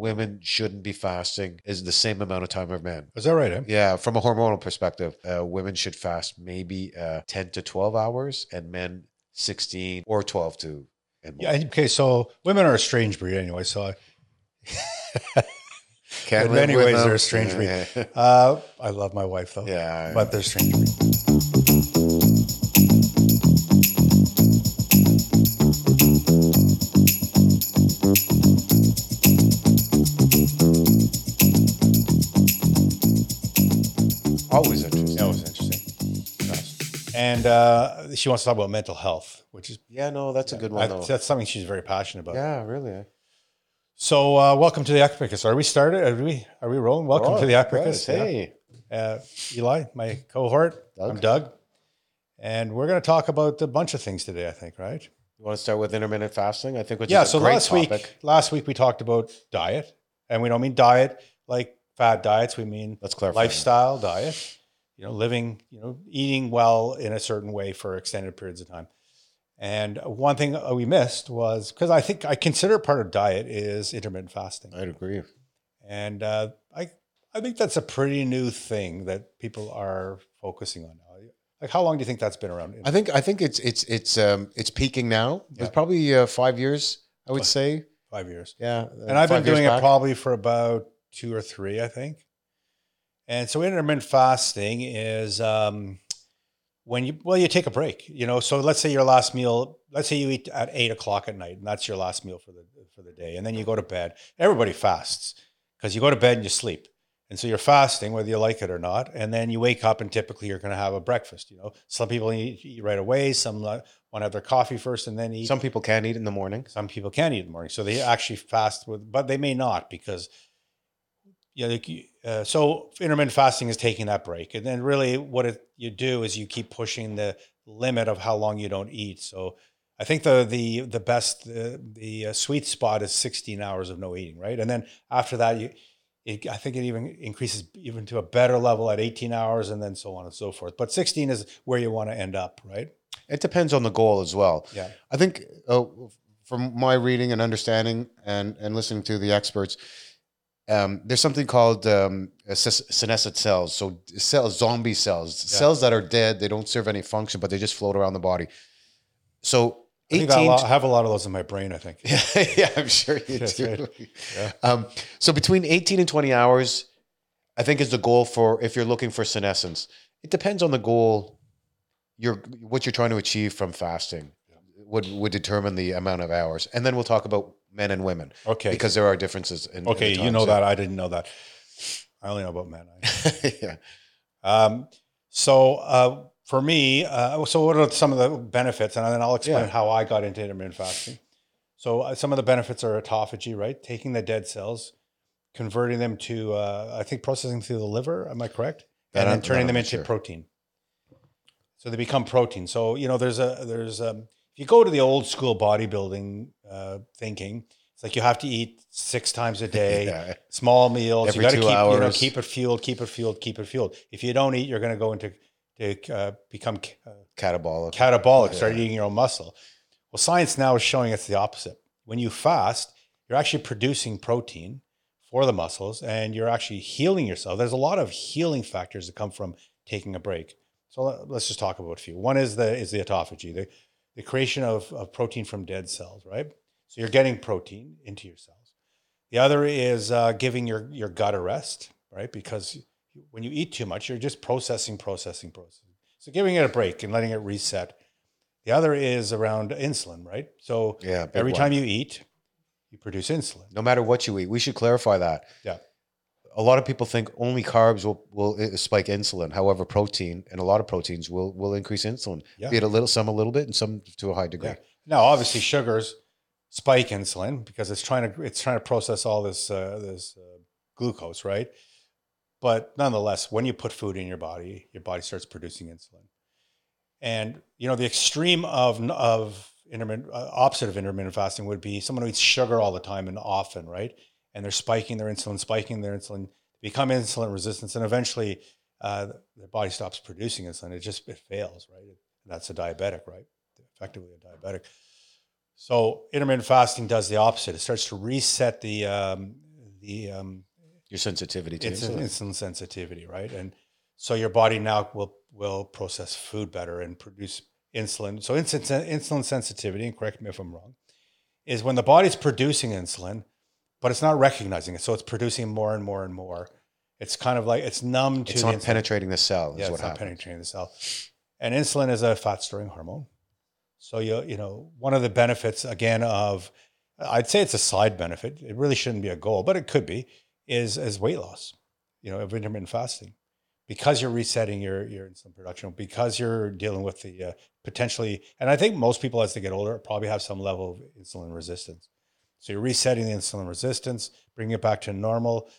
women shouldn't be fasting is the same amount of time as men. Is that right? Eh? Yeah, from a hormonal perspective, uh, women should fast maybe uh, 10 to 12 hours and men 16 or 12 to and more. Yeah. Okay. So women are a strange breed anyway. So I, Can't in live many ways, them. they're a strange breed. Uh, I love my wife though. Yeah. But they're strange breed. And uh, she wants to talk about mental health, which is Yeah, no, that's a good I, one though. that's something she's very passionate about. Yeah, really. So, uh, welcome to the Epicus. Are we started? Are we are we rolling? Welcome to the Oh, yes, Hey. Uh, Eli, my cohort. Doug. I'm Doug, and we're going to talk about a bunch of things today. I think, right? You want to start with intermittent fasting? I think which yeah. So last topic. week, last week we talked about diet, and we don't mean diet like fad diets. We mean Let's clarify. that. lifestyle diet. You know, living, you know, eating well in a certain way for extended periods of time. And one thing uh, we missed was because I think I consider part of diet is intermittent fasting. I'd agree. And uh, I, I think that's a pretty new thing that people are focusing on now. Like, how long do you think that's been around? I think I think it's it's it's um it's peaking now. Yeah. It's probably uh, five years. I would say. Five years. Yeah. And I've been doing it probably for about two or three, I think. And so intermittent fasting is um, when you well you take a break. You know, so let's say your last meal. Let's say you eat at eight o'clock at night, and that's your last meal for the for the day, and then you go to bed. Everybody fasts because you go to bed and you sleep. And so you're fasting, whether you like it or not. And then you wake up and typically you're going to have a breakfast. You know, some people eat, eat right away. Some want to have their coffee first and then eat. Some people can't eat in the morning. Some people can't eat in the morning, so they actually fast with, but they may not because, you- uh, so intermittent fasting is taking that break, and then really what it, you do is you keep pushing the limit of how long you don't eat. So I think the the the best the, the uh, sweet spot is 16 hours of no eating, right? And then after that, you, it, I think it even increases even to a better level at 18 hours, and then so on and so forth. But 16 is where you want to end up, right? It depends on the goal as well. Yeah. I think uh, from my reading and understanding and, and listening to the experts, um, there's something called um, senescent cells. So cells, zombie cells, cells that are dead. They don't serve any function, but they just float around the body. So I, think I 18 lo- I have a lot of those in my brain. I think. yeah, I'm sure you That's do. right. Yeah. Um, so between 18 and 20 hours, I think is the goal for if you're looking for senescence. It depends on the goal. You're what you're trying to achieve from fasting would would determine the amount of hours, and then we'll talk about men and women Okay. because there are differences. In, in Okay, you know times. that. I didn't know that. I only know about men. Yeah. Um, so uh, for me, uh, so what are some of the benefits? And then I'll explain Yeah. how I got into intermittent fasting. So uh, some of the benefits are autophagy, right? Taking the dead cells, converting them to, uh, I think, processing through the liver. Am I correct? That And then I'm- turning them into sure. protein. So they become protein. So you know, there's a there's a, if you go to the old school bodybuilding uh, thinking, it's like you have to eat six times a day Yeah. small meals. Every you got to keep, you know, keep it fueled, keep it fueled, keep it fueled. If you don't eat, you're going to go into to uh, become uh, Catabolic. catabolic, start eating your own muscle. Well, science now is showing it's the opposite. When you fast, you're actually producing protein for the muscles, and you're actually healing yourself. There's a lot of healing factors that come from taking a break. So let- let's just talk about a few. One is the is the autophagy, the the creation of, of protein from dead cells, right? So you're getting protein into your cells. The other is uh, giving your your gut a rest, right? Because when you eat too much, you're just processing, processing, processing. So giving it a break and letting it reset. The other is around insulin, right? So Yeah. every one. time you eat, you produce insulin. no matter what you eat, we should clarify that. Yeah. A lot of people think only carbs will, will uh, spike insulin. However, protein and a lot of proteins will will increase insulin. Yeah. Be it a little, some a little bit, and some to a high degree. Yeah. Now, obviously, sugars spike insulin because it's trying to it's trying to process all this uh, this uh, glucose, right? But nonetheless, when you put food in your body, your body starts producing insulin. And you know the extreme of of intermittent uh, opposite of intermittent fasting would be someone who eats sugar all the time and often, right? And they're spiking their insulin, spiking their insulin, become insulin resistant, and eventually uh, their body stops producing insulin. It just it fails, right? That's a diabetic, right? Effectively a diabetic. So intermittent fasting does the opposite. It starts to reset the um, the um, Your sensitivity to insulin. insulin sensitivity, right? And so your body now will will process food better and produce insulin. So insulin insulin sensitivity, and correct me if I'm wrong, is when the body's producing insulin, but it's not recognizing it. So it's producing more and more and more. It's kind of like it's numb to It's not insulin. penetrating the cell. Yeah, is it's what not happens. penetrating the cell. And insulin is a fat storing hormone. So you you know one of the benefits again of I'd say it's a side benefit. It really shouldn't be a goal, but it could be is is weight loss. You know, of intermittent fasting because you're resetting your your insulin production because you're dealing with the uh, potentially and I think most people as they get older probably have some level of insulin resistance. So you're resetting the insulin resistance, bringing it back to normal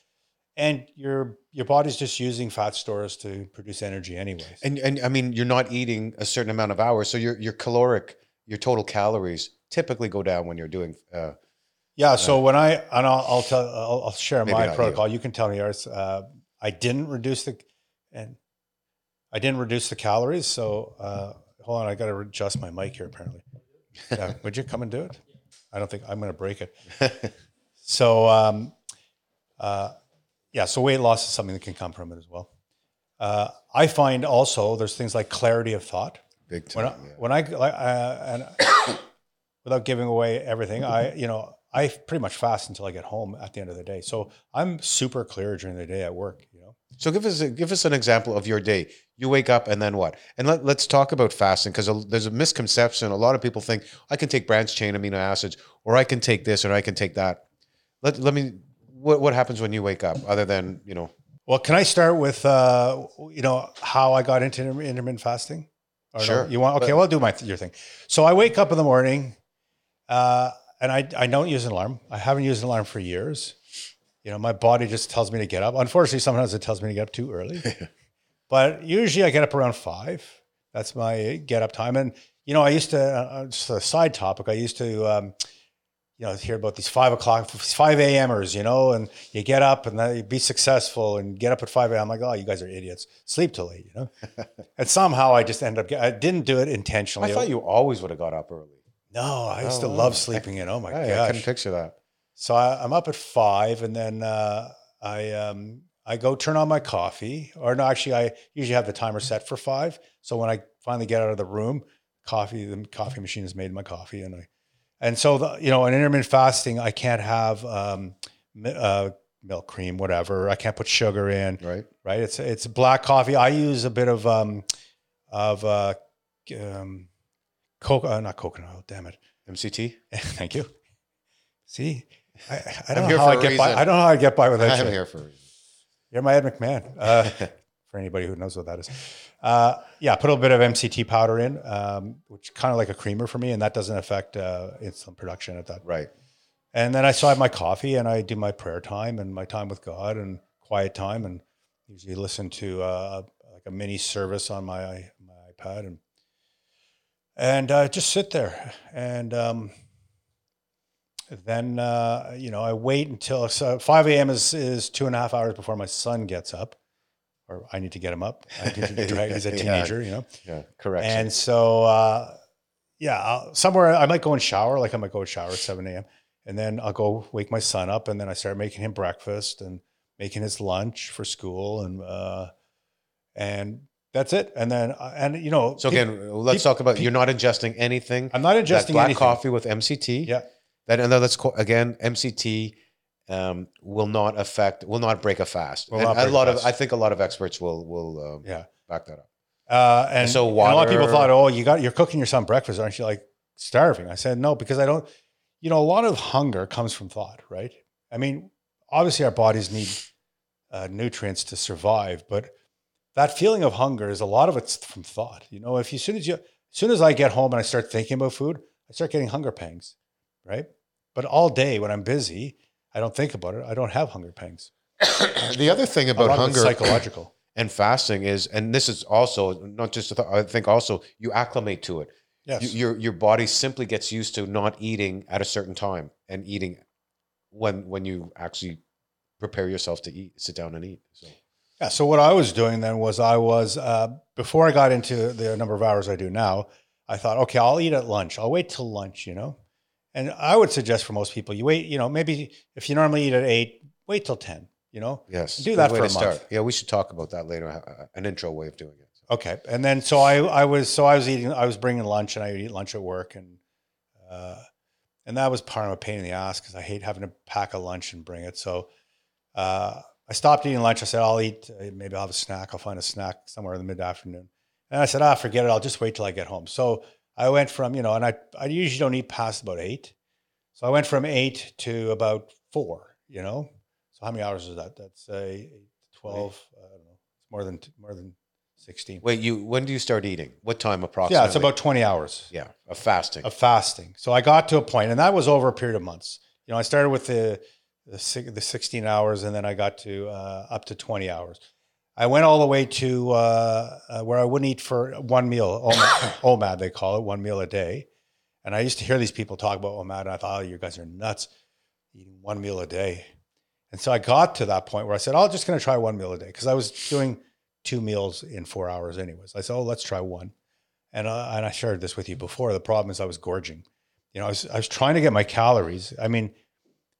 and your your body's just using fat stores to produce energy anyways. And and I mean, you're not eating a certain amount of hours, so your your caloric, your total calories typically go down when you're doing. Uh, yeah, so when I and I'll, I'll tell I'll, I'll share my not you. protocol. You. can tell me yours. Uh, I didn't reduce the and I didn't reduce the calories. So uh, hold on, I got to adjust my mic here. Apparently, yeah. Would you come and do it? I don't think I'm going to break it. So, um, uh, yeah, so weight loss is something that can come from it as well. Uh, I find also there's things like clarity of thought. big When I, time. yeah. when I like, uh, and without giving away everything, I you know I pretty much fast until I get home at the end of the day. So I'm super clear during the day at work. You know, So give us a, give us an example of your day. You wake up and then what? And let, let's talk about fasting because there's a misconception. A lot of people think I can take branched chain amino acids, or I can take this, or I can take that. Let let me. What what happens when you wake up? Other than you know, well, can I start with uh, you know how I got into inter- intermittent fasting? Or no? Sure. You want? Okay, But- well, I'll do my your thing. So I wake up in the morning, uh, and I I don't use an alarm. I haven't used an alarm for years. You know, my body just tells me to get up. Unfortunately, sometimes it tells me to get up too early. but usually, I get up around five. That's my get up time. And you know, I used to. Uh, just a side topic. I used to. Um, you know, hear about these five o'clock, five a.m.ers, you know, and you get up and then you be successful and get up at five a.m. I'm like, oh, you guys are idiots. Sleep till eight, you know. and somehow I just end up. I didn't do it intentionally. I thought you always would have got up early. No, I used to Oh, love sleeping in. Oh my Hey, I couldn't picture that. So I, I'm up at five, and then uh, I um, I go turn on my coffee. Or no, actually, I usually have the timer set for five. So when I finally get out of the room, coffee the coffee machine has made my coffee, and I and so the, you know, in intermittent fasting, I can't have um, uh, milk cream, whatever. I can't put sugar in. Right. Right? It's it's black coffee. I use a bit of um, of uh, um, coke, uh, not coconut oil. Damn it. MCT. Thank you. See, I, I don't know how I get by. I don't know how I get by without I'm you. here for. a reason. You're my Ed McMahon. Uh, for anybody who knows what that is, uh, yeah, put a little bit of MCT powder in, um, which kind of like a creamer for me, and that doesn't affect uh, insulin production at that. Right. And then I still have my coffee, and I do my prayer time and my time with God and quiet time, and usually listen to uh, like a mini service on my my iPad, and and uh, just sit there and. Um, then uh, you know I wait until so 5 a.m. is is two and a half hours before my son gets up, or I need to get him up. I need to drag, he's a Yeah. teenager, you know. Yeah. Correct. And so uh, yeah, I'll, somewhere I might go and shower, like I might go and shower at 7 a.m. and then I'll go wake my son up, and then I start making him breakfast and making his lunch for school, and uh, and that's it. And then uh, and you know, so again, let's talk about. You're not ingesting anything. I'm not ingesting black anything. coffee with MCT. Yeah. That and then let's call again MCT um, will not affect will not break a fast. Will And not a break a lot of fast. I think a lot of experts will will um, Yeah. back that up. Uh, and So and a lot of people thought, oh, you got you're cooking your son breakfast, aren't you? Like starving. I said no because I don't. You know, a lot of hunger comes from thought, right? I mean, obviously our bodies need uh, nutrients to survive, but that feeling of hunger is a lot of it's from thought. You know, if you as soon as you as soon as I get home and I start thinking about food, I start getting hunger pangs, right? But all day when I'm busy, I don't think about it. I don't have hunger pangs. the other thing about lot of it's hunger psychological. and fasting is, and this is also not just. A th- I think also you acclimate to it. Yes. You, your your body simply gets used to not eating at a certain time and eating when when you actually prepare yourself to eat, sit down and eat. So Yeah. So what I was doing then was I was uh, before I got into the number of hours I do now. I thought, okay, I'll eat at lunch. I'll wait till lunch, you know. And I would suggest for most people, you wait. You know, maybe if you normally eat at eight, wait till 10, you know? Yes. Do that for a month. Yeah, we should talk about that later. uh, An intro way of doing it. Okay. And then, so I, I was, so I was eating, I was bringing lunch and I would eat lunch at work and, uh, and that was part of a pain in the ass because I hate having to pack a lunch and bring it. So, uh, I stopped eating lunch. I said, I'll eat, uh, maybe I'll have a snack. I'll find a snack somewhere in the mid afternoon. And I said, ah, forget it. I'll just wait till I get home. So I went from, you know, and I, I usually don't eat past about eight. So I went from eight to about four, you know? So how many hours is that? That's uh, eight, 12, I don't know. It's more than, more than 16. Wait, you when do you start eating? What time approximately? Yeah, it's about 20 hours yeah, of fasting. of fasting. So I got to a point, and that was over a period of months. You know, I started with the the, the 16 hours, and then I got to uh, up to 20 hours. I went all the way to uh, uh, where I wouldn't eat for one meal, OMAD, OMAD they call it, one meal a day. And I used to hear these people talk about OMAD, and I thought, oh, you guys are nuts, eating one meal a day. And so I got to that point where I said, oh, I'm just going to try one meal a day because I was doing two meals in four hours anyways. I said, oh, let's try one. And, uh, and I shared this with you before. The problem is I was gorging. You know, I was, I was trying to get my calories. I mean,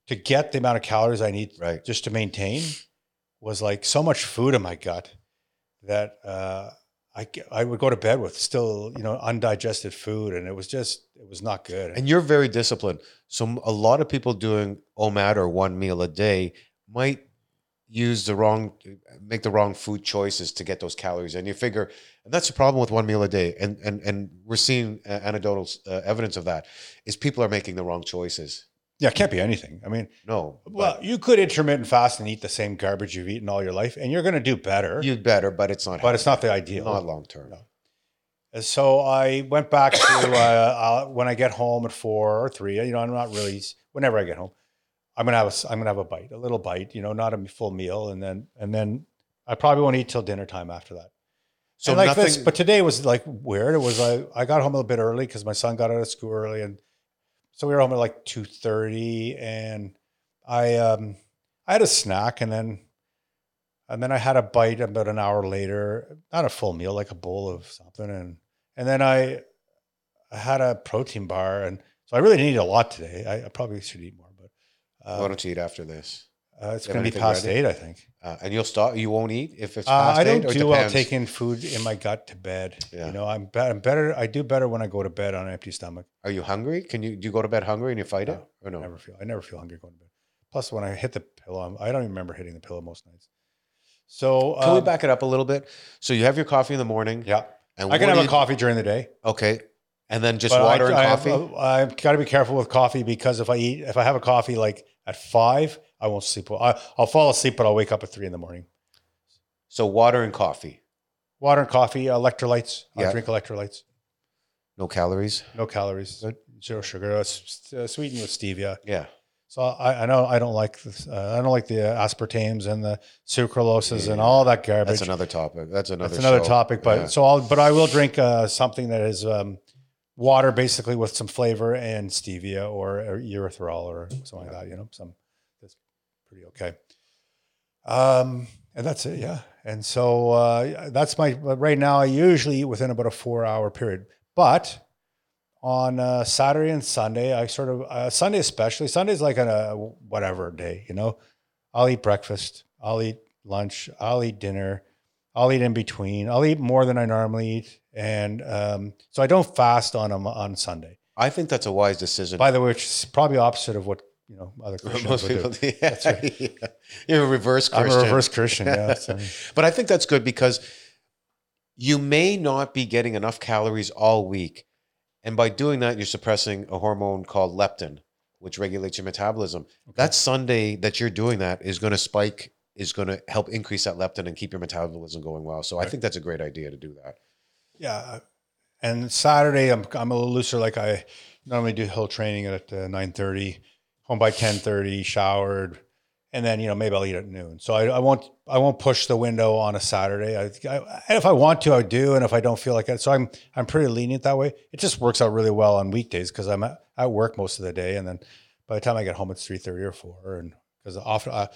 to get the amount of calories I need right. just to maintain was like so much food in my gut that uh, I, I would go to bed with still, you know, undigested food. And it was just, it was not good. And you're very disciplined. So a lot of people doing OMAD or one meal a day might use the wrong, make the wrong food choices to get those calories. And you figure, and that's the problem with one meal a day. And and and we're seeing anecdotal uh, evidence of that. Is people are making the wrong choices. Yeah, it can't be anything. I mean, No, well, you could intermittent fast and eat the same garbage you've eaten all your life, and you're going to do better, you'd better, but it's not. but it's not the ideal. not long term. No. And so I went back to uh, uh, when I get home at four or three. You know, I'm not really. Whenever I get home, I'm gonna have a. I'm gonna have a bite, a little bite. You know, not a full meal, and then and then I probably won't eat till dinner time after that. So So like nothing. this, but today was like weird. It was I I got home a little bit early because my son got out of school early, and so we were home at like two thirty, and I um I had a snack, and then and then I had a bite about an hour later, not a full meal, like a bowl of something, and and then I I had a protein bar, and so I really didn't eat a lot today. I, I probably should eat more, but why uh, don't you eat after this? Uh, it's going to be past ready? eight, I think. Uh, and you'll stop. You won't eat if it's Uh, past I don't eight, or do well taking food in my gut to bed. Yeah. You know, I'm, be- I'm better. I do better when I go to bed on an empty stomach. Are you hungry? Can you do you go to bed hungry and you fight it No, or no? I never feel. I never feel hungry going to bed. Plus, when I hit the pillow, I'm, I don't even remember hitting the pillow most nights. So Can we um, back it up a little bit? So you have your coffee in the morning. Yeah, And I can have a coffee during the day. Okay. And then just but water I, and I, coffee. I've got to be careful with coffee because if I eat, if I have a coffee like at five, I won't sleep. well. I, I'll fall asleep, but I'll wake up at three in the morning. so water and coffee. Water and coffee, electrolytes. I drink electrolytes. No calories. No calories, Good. zero sugar, uh, sweetened with stevia. Yeah. So I, I know I don't like this. Uh, I don't like the aspartames and the sucraloses and all that garbage. That's another topic. That's another. That's another show. topic. But Yeah. so I'll, but I will drink uh, something that is um, water, basically with some flavor and stevia or, or erythritol or something like that. You know, some pretty okay. Um, and that's it. Yeah. And so uh, that's my. Right now, I usually eat within about a four-hour period. But on uh, Saturday and Sunday, I sort of uh, Sunday especially. Sunday's like on a whatever day. You know, I'll eat breakfast. I'll eat lunch. I'll eat dinner. I'll eat in between. I'll eat more than I normally eat, and um, so I don't fast on 'em on Sunday. I think that's a wise decision. By the way, which is probably opposite of what you know other Christians Most people, do. yeah, That's right. yeah. You're a reverse I'm Christian. a reverse Christian. Yeah. so- but I think that's good because you may not be getting enough calories all week. And by doing that, you're suppressing a hormone called leptin, which regulates your metabolism. That Sunday that you're doing that is going to spike, is going to help increase that leptin and keep your metabolism going well. So I think that's a great idea to do that. yeah. And Saturday, I'm I'm a little looser. Like I normally do hill training at uh, nine thirty, home by ten thirty, showered, and then you know maybe I'll eat at noon. So I, I won't I won't push the window on a Saturday. I, I, if I want to, I do, and if I don't feel like it, so I'm I'm pretty lenient that way. It just works out really well on weekdays because I'm at, at work most of the day, and then by the time I get home, it's three thirty or four, and because often. I,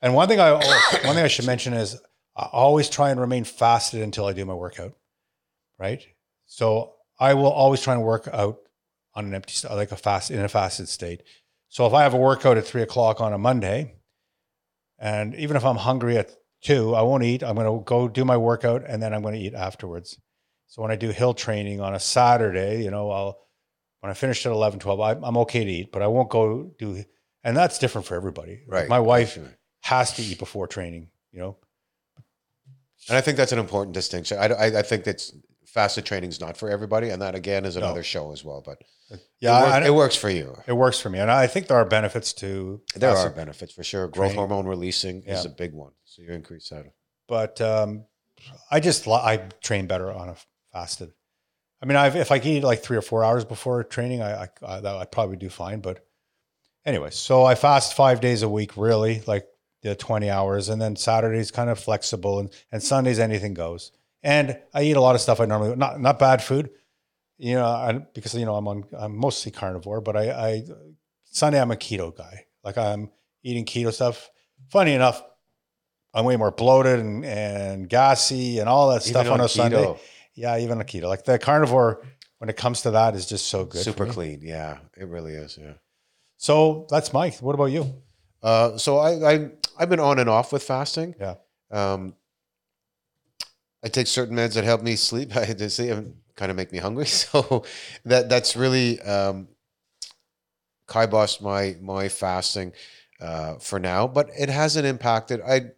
and one thing I one thing I should mention is I always try and remain fasted until I do my workout, right? So I will always try and work out on an empty, like a fast in a fasted state. So if I have a workout at three o'clock on a Monday, And even if I'm hungry at two, I won't eat. I'm going to go do my workout and then I'm going to eat afterwards. So when I do hill training on a Saturday, you know, I'll, when I finish at 11, 12, I, I'm okay to eat, but I won't go do, and that's different for everybody. Right. My wife has to eat before training, you know? And I think that's an important distinction. I, I, I think that fasted training is not for everybody, and that again is No. another show as well. But Yeah. it, work- it works for you. it works for me. And I think there are benefits to, There are benefits for sure. Growth training. hormone releasing is a big one, so you increase that. but um, I just, I train better on a fasted. I mean, I've, if I can eat like three or four hours before training, I, I, I that I'd probably do fine. But anyway, so I fast five days a week, really, like the 20 hours. And then Saturday's kind of flexible and, and Sundays, anything goes. And I eat a lot of stuff I normally, not, not bad food, you know, I, because, you know, I'm on, I'm mostly carnivore, but I, I, Sunday, I'm a keto guy. Like I'm eating keto stuff. Funny enough, I'm way more bloated and, and gassy and all that stuff Even on, a keto, Sunday. Yeah, even a keto. Like the carnivore, when it comes to that, is just so good. super clean. Yeah, it really is. Yeah. So that's Mike. What about you? Uh, so I, I I've been on and off with fasting. Yeah. Um, I take certain meds that help me sleep. I to say, kind of make me hungry. So that that's really um, kibosh my my fasting uh, for now, but it hasn't impacted. I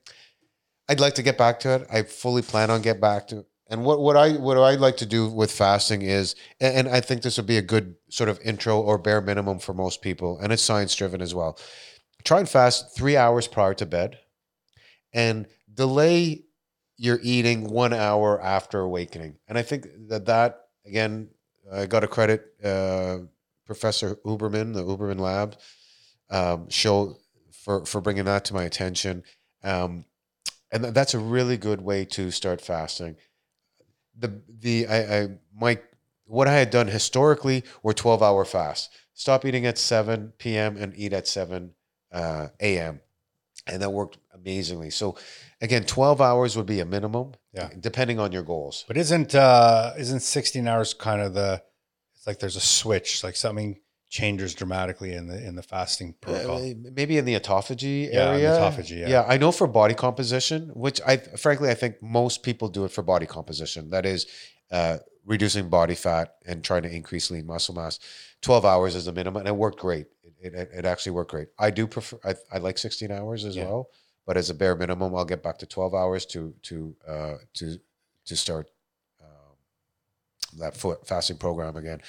I'd like to get back to it. I fully plan on get back to. it. And what, what I what I like to do with fasting is, and, and I think this would be a good sort of intro or bare minimum for most people, and it's science driven as well. Try and fast three hours prior to bed, and delay your eating one hour after awakening. And I think that that again, I got to credit uh, Professor Huberman, the Huberman Lab um, show for for bringing that to my attention. Um, and th- that's a really good way to start fasting. The the I, I my what I had done historically were twelve hour fasts. Stop eating at seven p.m. and eat at seven uh, a.m. and that worked amazingly. So again, twelve hours would be a minimum, Yeah. depending on your goals. But isn't uh isn't 16 hours kind of the it's like there's a switch, like something changes dramatically in the in the fasting protocol. Uh, maybe in the autophagy Yeah, in the area. autophagy, yeah. I know for body composition, which I frankly I think most people do it for body composition. That is uh, reducing body fat and trying to increase lean muscle mass. Twelve hours is the minimum, and it worked great. It, it, it actually worked great. I do prefer. I, I like sixteen hours as Yeah. well, but as a bare minimum, I'll get back to twelve hours to to uh, to to start um, that fasting program again.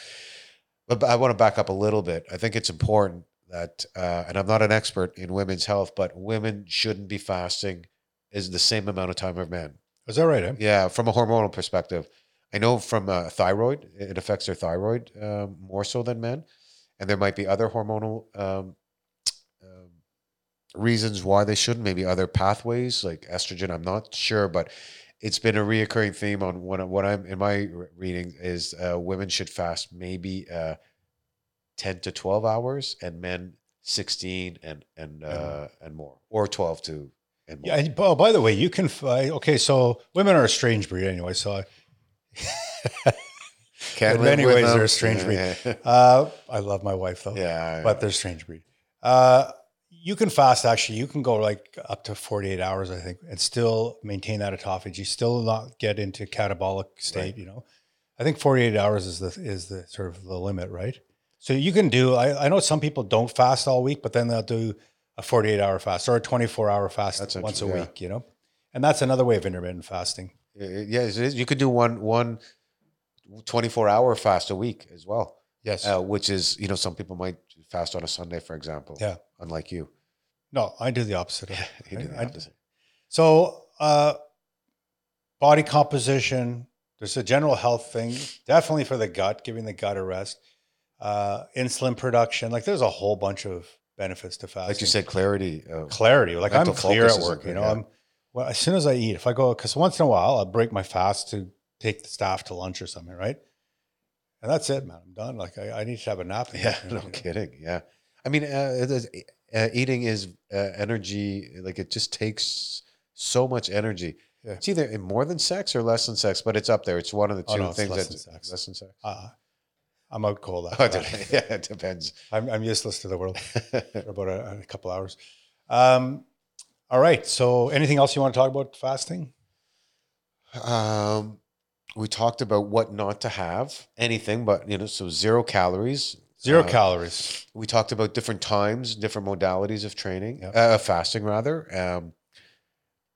But I want to back up a little bit. I think it's important that, uh, and I'm not an expert in women's health, but women shouldn't be fasting is the same amount of time as men. Is that right? Eh? Yeah, from a hormonal perspective, I know from uh, thyroid, it affects their thyroid um, more so than men, and there might be other hormonal um, reasons why they shouldn't. Maybe other pathways like estrogen. I'm not sure, but it's been a reoccurring theme on what, what I'm in my reading is uh, women should fast maybe uh, ten to twelve hours, and men sixteen and and uh, and more, or twelve to and more. Yeah. And, oh, by the way, you can. Okay, so women are a strange breed anyway. So, I, Can't in live many with ways, them. they're a strange breed. Uh, I love my wife though. yeah. but they're strange breed. Uh, you can fast actually. You can go like up to 48 hours, I think, and still maintain that autophagy, still not get into catabolic state. Right. You know, I think 48 hours is the is the sort of the limit, right? So you can do. I, I know some people don't fast all week, but then they'll do a 48 hour fast or a 24 hour fast That's once a yeah. week. You know, and that's another way of intermittent fasting. yeah, it is. You could do one one 24 hour fast a week as well, Yes. uh, which is you know some people might fast on a Sunday, for example. Yeah. Unlike you, no, I do the opposite. of- you do the I- opposite. So, uh, body composition, there's a general health thing, definitely for the gut, giving the gut a rest. Uh, insulin production, like there's a whole bunch of benefits to fasting. Like you said, clarity. Clarity. Like I'm clear at work. You know, yeah. I'm well as soon as I eat. If I go, because once in a while I'll break my fast to take the staff to lunch or something, right? And that's it, man. I'm done. Like I, I need to have a nap. yeah, no kidding. Yeah, I mean, uh, is, uh, eating is uh, energy. Like it just takes so much energy. Yeah. It's either more than sex or less than sex, but it's up there. It's one of the two Oh, no, things less than sex. less than sex. Uh, I'm out cold. Oh, After it that. depends. yeah, it depends. I'm, I'm useless to the world. for about a, a couple hours. Um, All right. So, anything else you want to talk about fasting? Um, we talked about what not to have, anything, but you know, so zero calories. Zero Uh, calories. We talked about different times, different modalities of training, Yep. uh, fasting rather, um,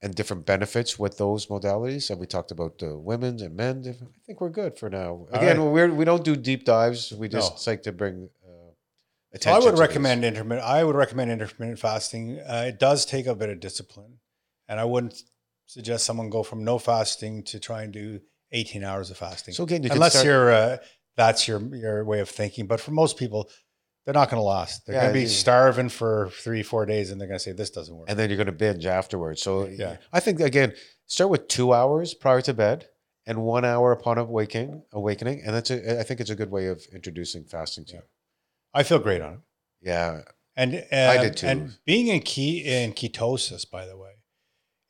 and different benefits with those modalities. And we talked about the women's and men. I think we're good for now. Again, right. we're we don't do deep dives. We just No. like to bring uh, So I would recommend intermittent. I would recommend intermittent fasting. Uh, it does take a bit of discipline, and I wouldn't suggest someone go from no fasting to try and do 18 hours of fasting. So again, you unless start- you're uh, that's your your way of thinking. But for most people, they're not going to last. They're Yeah, going to be starving for three four days, and they're going to say this doesn't work. and then you're going to binge afterwards. So Yeah. I think again, start with two hours prior to bed and one hour upon awakening, awakening, and that's a, I think it's a good way of introducing fasting to. Yeah. you. I feel great on it. Yeah, And uh, I did too. And being in key in ketosis, by the way,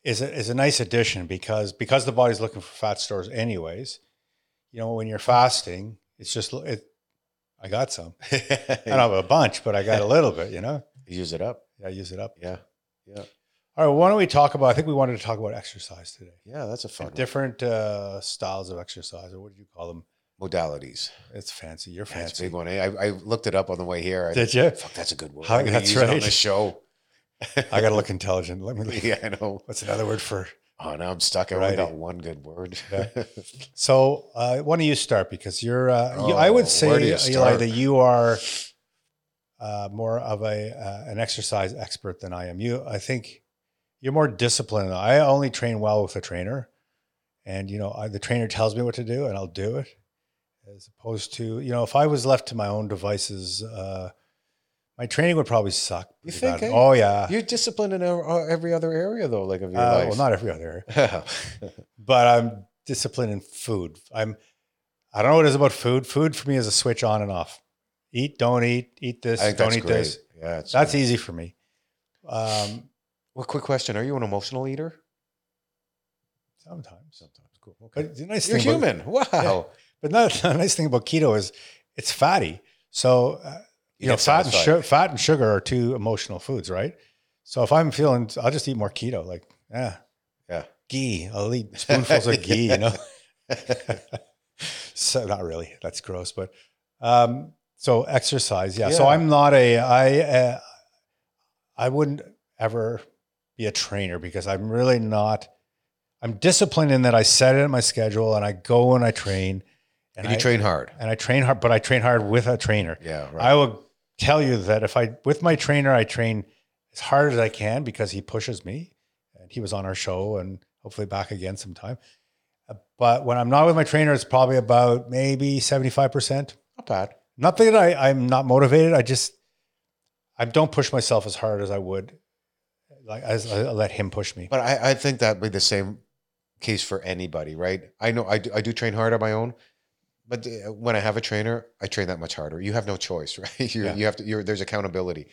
is a, is a nice addition because because the body's looking for fat stores anyways. You know, when you're fasting, it's just it. I got some. I don't have a bunch, but I got a little bit. You know, use it up. Yeah, use it up. Yeah, yeah, All right. Why don't we talk about? I think we wanted to talk about exercise today. yeah. That's a fun one. Different uh, styles of exercise, or what do you call them? modalities. It's fancy. You're That's a fancy. big one. eh? I, I looked it up on the way here. I, Did you? Fuck, that's a good word. How- I'm that's use it on the show. I got to look intelligent. Let me. Look. yeah, I know. What's another word for? Oh, now I'm stuck. I only got one good word. Yeah. So, uh, why don't you start? Because you're, uh, you, I Oh, would say, you Eli, start? that you are uh, more of a uh, an exercise expert than I am. You, I think, you're more disciplined. I only train well with a trainer, and you know, I, the trainer tells me what to do, and I'll do it. As opposed to, you know, if I was left to my own devices, uh, my training would probably suck. You think, bad. eh? Oh yeah. You're disciplined in uh, every other area, though, like of your Uh, life. well, not every other area. but I'm disciplined in food. I'm I don't know what it is about food. Food for me is a switch on and off. Eat, don't eat, eat this, don't eat great. this. Yeah, That's easy for me. Um, Well, quick question: Are you an emotional eater? sometimes. Sometimes. Cool. Okay. But the nice You're thing about- human. Wow. but no, the nice thing about keto is it's fatty. So uh, you, You know, fat and, su- fat and sugar are two emotional foods, right? So if I'm feeling, I'll just eat more keto. Like, yeah, Yeah. ghee. I'll eat spoonfuls of ghee. You know. so not really that's gross but um so exercise yeah, so i'm not a i uh, i wouldn't ever be a trainer because i'm really not i'm disciplined in that i set it in my schedule and i go and i train and you train hard. and i train hard but i train hard with a trainer Yeah. Right. i will tell you that if i with my trainer i train as hard as i can because he pushes me. And he was on our show and hopefully back again sometime. Uh, but when i'm not with my trainer it's probably about maybe 75% Not bad. not that I, i'm not motivated. I just i don't push myself as hard as i would like as i let him push me. But I, I think that'd be the same case for anybody, right? I know I do, I do train hard on my own, but uh, when I have a trainer, I train that much harder. You have no choice, right? You Yeah. you have to. You're, there's accountability,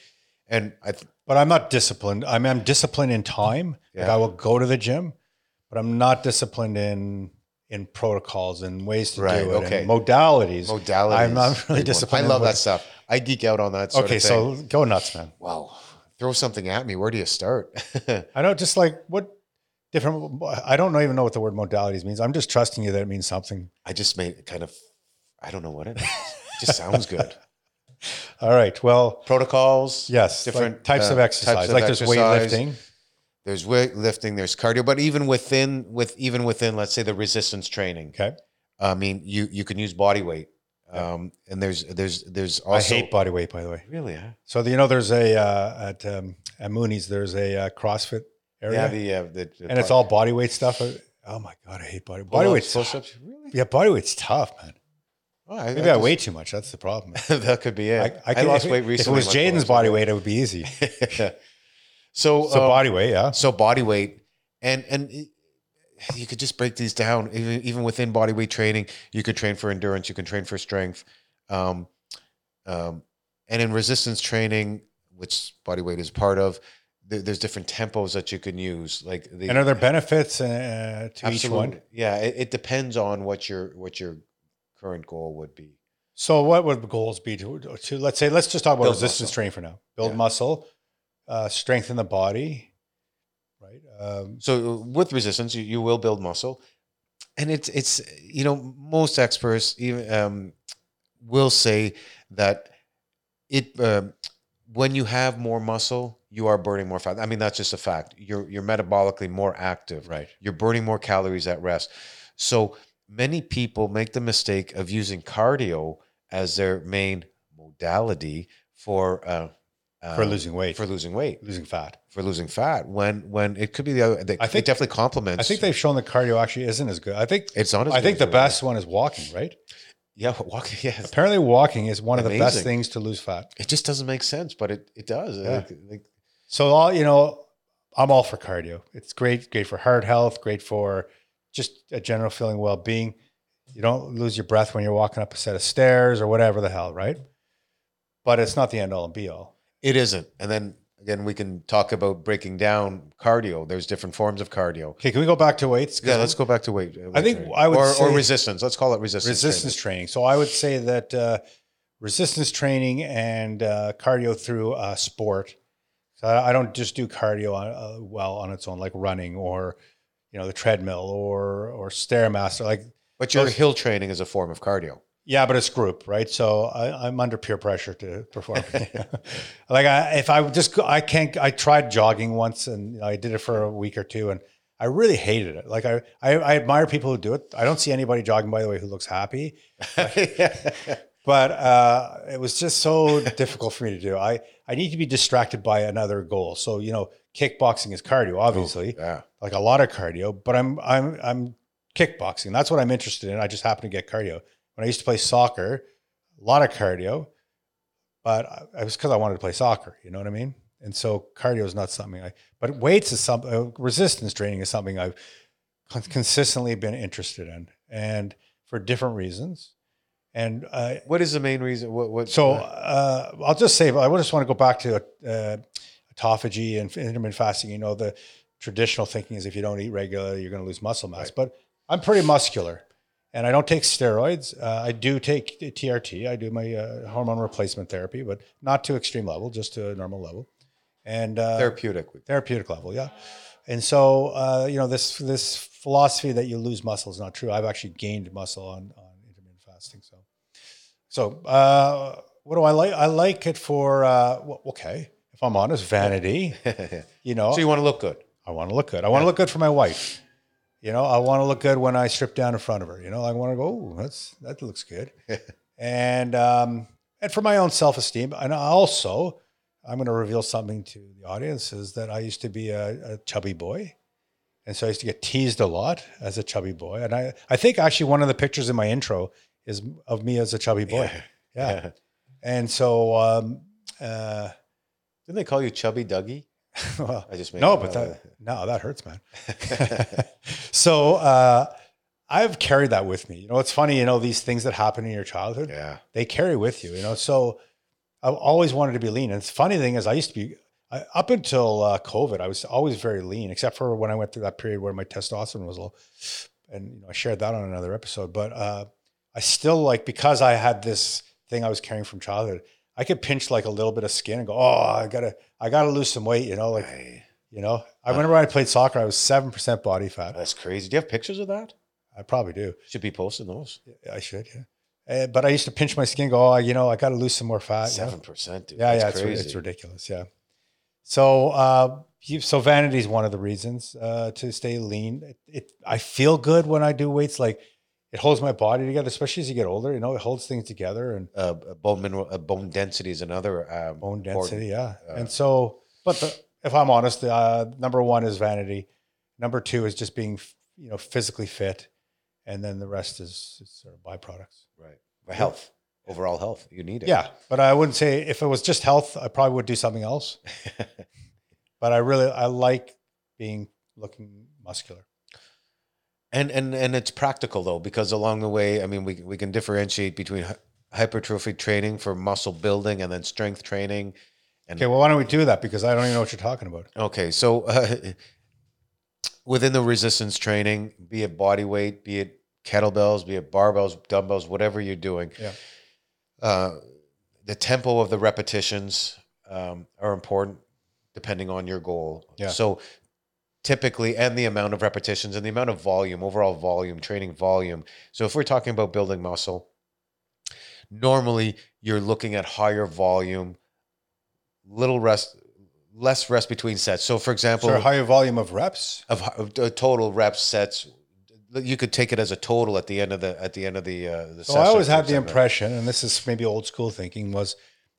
and I th- but i'm not disciplined i'm, I'm disciplined in time like Yeah. i will go to the gym but i'm not disciplined in in protocols and ways to Right, do it okay. and modalities modalities. I'm not really disciplined I love that stuff. I geek out on that. Sort okay of thing. so go nuts man Well, throw something at me. Where do you start? I don't just like what different. I don't even know what the word modalities means. I'm just trusting you that it means something. I just made it kind of. I don't know what it is. It just sounds good. All right. Well, Protocols. yes, Different, different types uh, of exercise. types of like there's exercise. weightlifting. There's weightlifting. There's cardio. But even within with even within, let's say the resistance training. Okay. I mean, you you can use body weight. Um, and there's there's there's also I hate body weight, by the way. really. Huh? So you know, there's a uh, at um, at Mooney's. There's a uh, CrossFit area, Yeah, the, uh, the, the and it's all body weight stuff. Oh my god, I hate body. Body weight's tough. push-ups. Really? Yeah, body weight's tough, man. Oh, I, Maybe I, just- weigh too much. That's the problem. that could be it. I, could- lost if, weight recently. If it was Jaden's body weight, it would be easy. so So um, body weight, yeah. so body weight and and it- you could just break these down even even within body weight training you could train for endurance you can train for strength um, um, and in resistance training which body weight is part of there's different tempos that you can use like the And are there benefits uh, to each one? yeah it, it depends on what your what your current goal would be So, what would the goals be to, to let's say, let's just talk about Build resistance muscle. training for now. Build Yeah. muscle, uh, strengthen the body, right? Um, So with resistance, you, you will build muscle, and it's it's you know most experts even um, will say that it um when you have more muscle, you are burning more fat. I mean that's just a fact. You're you're metabolically more active. right. You're burning more calories at rest. So many people make the mistake of using cardio as their main modality for uh, For um, losing weight, for for losing weight losing fat. for losing fat when when it could be the other. They, I think- it definitely complements. I think they've shown that cardio actually isn't as good. I think it's not. As I think the best one is walking, right? Yeah, walking. Yes, Apparently, walking is one of the best things to lose fat. it just doesn't make sense, but it it does. Yeah. Like, like, So, all you know, I'm all for cardio. It's great, great for heart health, great for just a general feeling well being. You don't lose your breath when you're walking up a set of stairs or whatever the hell, right? But it's not the end all and be all. it isn't. And then again, we can talk about breaking down cardio. There's different forms of cardio. Okay, can we go back to weights? Yeah, let's go back to weight. uh, I think training. I would or, or resistance. Let's call it resistance. resistance training. training. So I would say that uh, resistance training and uh, cardio through uh, sport. So I don't just do cardio on, uh, well on its own, like running or you know the treadmill or or stairmaster. Like But your Those- hill training is a form of cardio. yeah, but it's group, right? So I, I'm under peer pressure to perform. like I, if I just go- I can't. I tried jogging once and you know, I did it for a week or two and. I really hated it. Like I, I, I admire people who do it. I don't see anybody jogging, by the way, who looks happy. but uh, it was just so difficult for me to do. I, I need to be distracted by another goal. So you know, kickboxing is cardio, obviously, yeah. like a lot of cardio. But I'm I'm I'm kickboxing. That's what I'm interested in. I just happen to get cardio. When I used to play soccer, a lot of cardio, but I- it was because I wanted to play soccer. You know what I mean? And so cardio is not something I. But weights is something. Uh, resistance training is something I've consistently been interested in, and for different reasons. And uh, What is the main reason? What? what so uh, I'll just say, I just want to go back to uh, autophagy and intermittent fasting. You know, the traditional thinking is if you don't eat regularly, you're going to lose muscle mass. Right. But I'm pretty muscular, and I don't take steroids. Uh, I do take TRT. I do my uh, hormone replacement therapy, but not to extreme level, just to a normal level, and uh, therapeutic. therapeutic level. Yeah. And so, uh, you know, this this philosophy that you lose muscle is not true. I've actually gained muscle on, on intermittent fasting. So, so uh, what do I like? I like it for uh, well, okay. If I'm honest, vanity. You know, so you want to look good. I want to look good. I want to look good for my wife. You know, I want to look good when I strip down in front of her. You know, I want to go. Oh, that's that looks good. and um, and for my own self esteem, and also, I'm going to reveal something to the audience is that I used to be a, a chubby boy, and so I used to get teased a lot as a chubby boy. And I I think actually one of the pictures in my intro is of me as a chubby boy. Yeah. And so. Um, uh, Didn't they call you Chubby Dougie? well, I just made no, but that no, that hurts, man. so uh, I've carried that with me. You know, it's funny. You know, these things that happen in your childhood, yeah. they carry with you. You know, so I've always wanted to be lean. And the funny thing is, I used to be I, up until uh, COVID, I was always very lean, except for when I went through that period where my testosterone was low. And you know, I shared that on another episode. But uh, I still like because I had this thing I was carrying from childhood. I could pinch like a little bit of skin and go, oh, I gotta, I gotta lose some weight. You know, like you know, I remember when I played soccer, I was seven percent body fat. That's crazy. Do you have pictures of that? I probably do. Should be posting those. I should, yeah. Uh, but I used to pinch my skin, go, oh, you know, I got to lose some more fat. Seven percent, dude. Yeah, That's yeah, it's, crazy. it's ridiculous. Yeah. So, uh, you, so vanity is one of the reasons uh, to stay lean. It, it, I feel good when I do weights. Like it holds my body together, especially as you get older. You know, it holds things together and uh, bone mineral, uh, bone density is another um, bone density. Yeah. uh, and so, but the, if I'm honest, uh, number one is vanity. Number two is just being, you know, physically fit, and then the rest is, sort of byproducts. Right. For health, overall health, you need it. Yeah, but I wouldn't say if it was just health, I probably would do something else. but I really I like being looking muscular. And and and it's practical though because along the way, I mean, we we can differentiate between hy- hypertrophy training for muscle building and then strength training. And Okay, well, why don't we do that? Because I don't even know what you're talking about. Okay, so uh, within the resistance training, be it body weight, be it kettlebells, be it barbells, dumbbells, whatever you're doing, Yeah. uh, the tempo of the repetitions um, are important depending on your goal. Yeah. So typically, and the amount of repetitions and the amount of volume, overall volume, training volume. So if we're talking about building muscle, normally you're looking at higher volume, little rest, less rest between sets. So for example, So higher volume of reps. of, of uh, total reps sets, you could take it as a total at the end of the at the end of the uh, the So. I always had the impression, and this is maybe old school thinking, was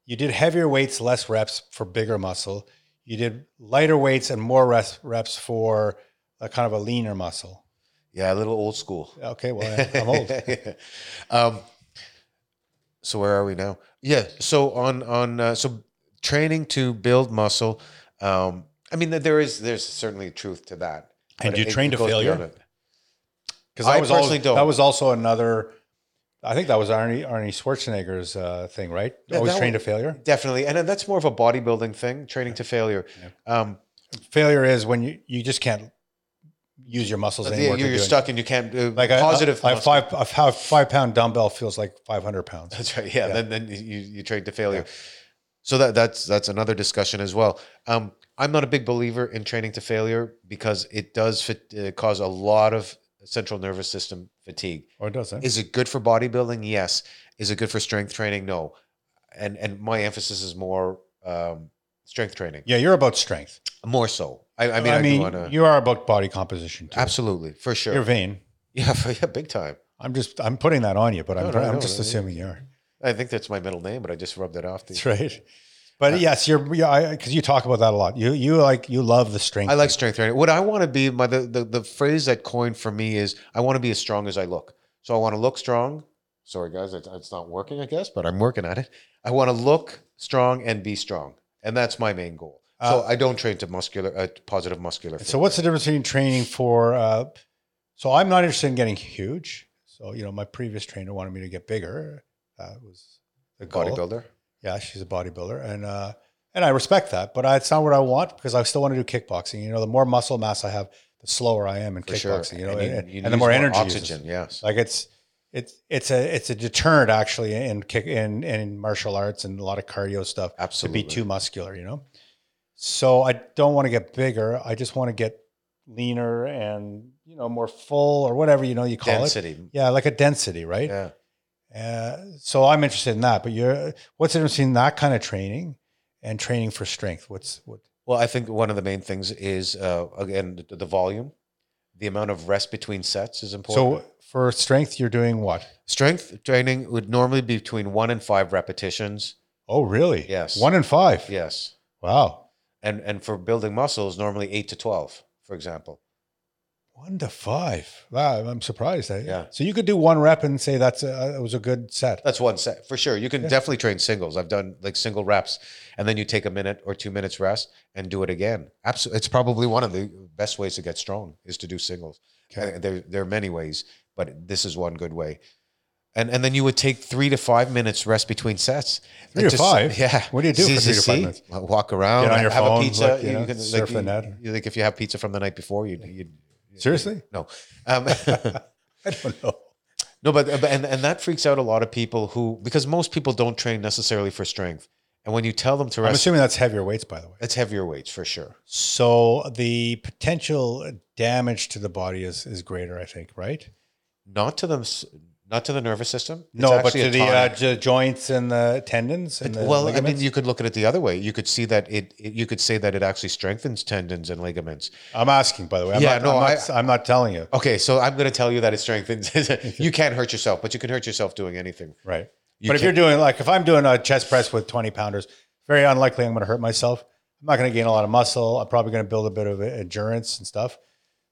you did heavier weights, less reps for bigger muscle. You did lighter weights and more reps, reps for a kind of a leaner muscle. Yeah, a little old school. Okay, well, I'm old. um, so where are we now? Yeah. So on on uh, so training to build muscle. Um, I mean, there is there's certainly truth to that. And you it- train it to failure? Because I that was personally don't. that was also another. I think that was Arnie Arnie Schwarzenegger's uh, thing, right? Yeah, Always train to failure. Definitely, and that's more of a bodybuilding thing. Training to failure. Um, Failure is when you, you just can't use your muscles anymore. you're it. stuck and you can't uh, Like a positive. a, five a five, five pound dumbbell feels like five hundred pounds. That's right. Yeah. Then then you you train to failure. So that that's that's another discussion as well. Um, I'm not a big believer in training to failure because it does fit, uh, cause a lot of central nervous system fatigue. Or does it? Is it good for bodybuilding? Yes. Is it good for strength training? No. And and my emphasis is more um, strength training, Yeah, you're about strength. more so. I, I I mean, I, mean, want to you are about body composition too. absolutely for sure. You're vain. yeah, for, yeah, big time. I'm just I'm putting that on you, but I'm No, no, I'm no, just no, assuming you are. I think that's my middle name, but I just rubbed it off. The, That's right. But yes, you're yeah, because you talk about that a lot. You you like you love the strength. I like strength training. What I want to be, my the, the the phrase that coined for me is I want to be as strong as I look. So I want to look strong. Sorry guys, it's, it's not working, I guess, but I'm working at it. I want to look strong and be strong, and that's my main goal. So Uh, I don't train to muscular, uh, positive muscular. So what's the difference between training for? Uh, so I'm not interested in getting huge. So you know, my previous trainer wanted me to get bigger. That was the goal. bodybuilder? Yeah, she's a bodybuilder, and uh, and I respect that. But I, it's not what I want because I still want to do kickboxing. You know, the more muscle mass I have, the slower I am in For sure. kickboxing. You know, and, and, you- and the use more energy uses. oxygen. Yes. Like it's it's it's a it's a deterrent actually in kick in in martial arts and a lot of cardio stuff Absolutely. to be too muscular, you know. So I don't want to get bigger. I just want to get leaner and you know more full or whatever you know you call it. Density. Yeah, like a density, right? Yeah. Uh, so I'm interested in that. But you're what's interesting in that kind of training and training for strength? What's what? Well, I think one of the main things is uh, again the, the volume, the amount of rest between sets is important. So for strength, you're doing what? strength training would normally be between one and five repetitions. Oh, really? Yes. One and five. Yes. Wow. and and for building muscles normally 8 to 12 for example One to five. Wow, I'm surprised. I, Yeah. So you could do one rep and say that's a, it was a good set. that's one set for sure you can definitely train singles i've done like single reps and then you take a minute or two minutes rest and do it again absolutely it's probably one of the best ways to get strong is to do singles Okay. There, there are many ways but this is one good way and and then you would take three to five minutes rest between sets Three Like to just- five? yeah What do you do See- for three to five minutes? walk around Get on your have phone, a pizza look, you know, surf you, the net. you- like if you have pizza from the night before you you Seriously? no um, I don't know. No, but but- and and that freaks out a lot of people who because most people don't train necessarily for strength, and when you tell them to I'm assuming that's heavier weights, by the way. it's heavier weights for sure. So the potential damage to the body is is greater, I think, right? Not to them, not to the nervous system. No, but to the uh, jo- joints and the tendons. And the well, I mean, you could look at it the other way. You could see that it, it- You could say that it actually strengthens tendons and ligaments. I'm asking, by the way. I'm Yeah, not, no, I'm not, I'm not telling you. Okay, so I'm going to tell you that it strengthens. you can't hurt yourself, but you can hurt yourself doing anything. Right. You but if you're doing like if I'm doing a chest press with 20 pounders, very unlikely I'm going to hurt myself. I'm not going to gain a lot of muscle. I'm probably going to build a bit of endurance and stuff,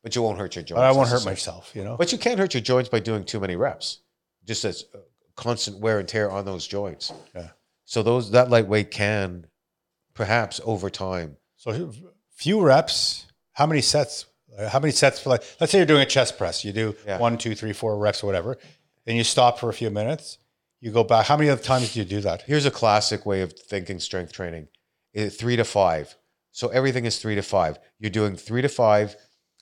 But you won't hurt your joints. but I won't hurt myself. You know. But you can't hurt your joints by doing too many reps. Just as uh, constant wear and tear on those joints. Yeah. So those that lightweight can perhaps over time. So few reps. How many sets? uh, How many sets for like? Let's say you're doing a chest press. You do Yeah. one, two, three, four reps or whatever. Then you stop for a few minutes. You go back. How many other times do you do that? Here's a classic way of thinking strength training: Eh, three to five. So everything is three to five. You're doing three to five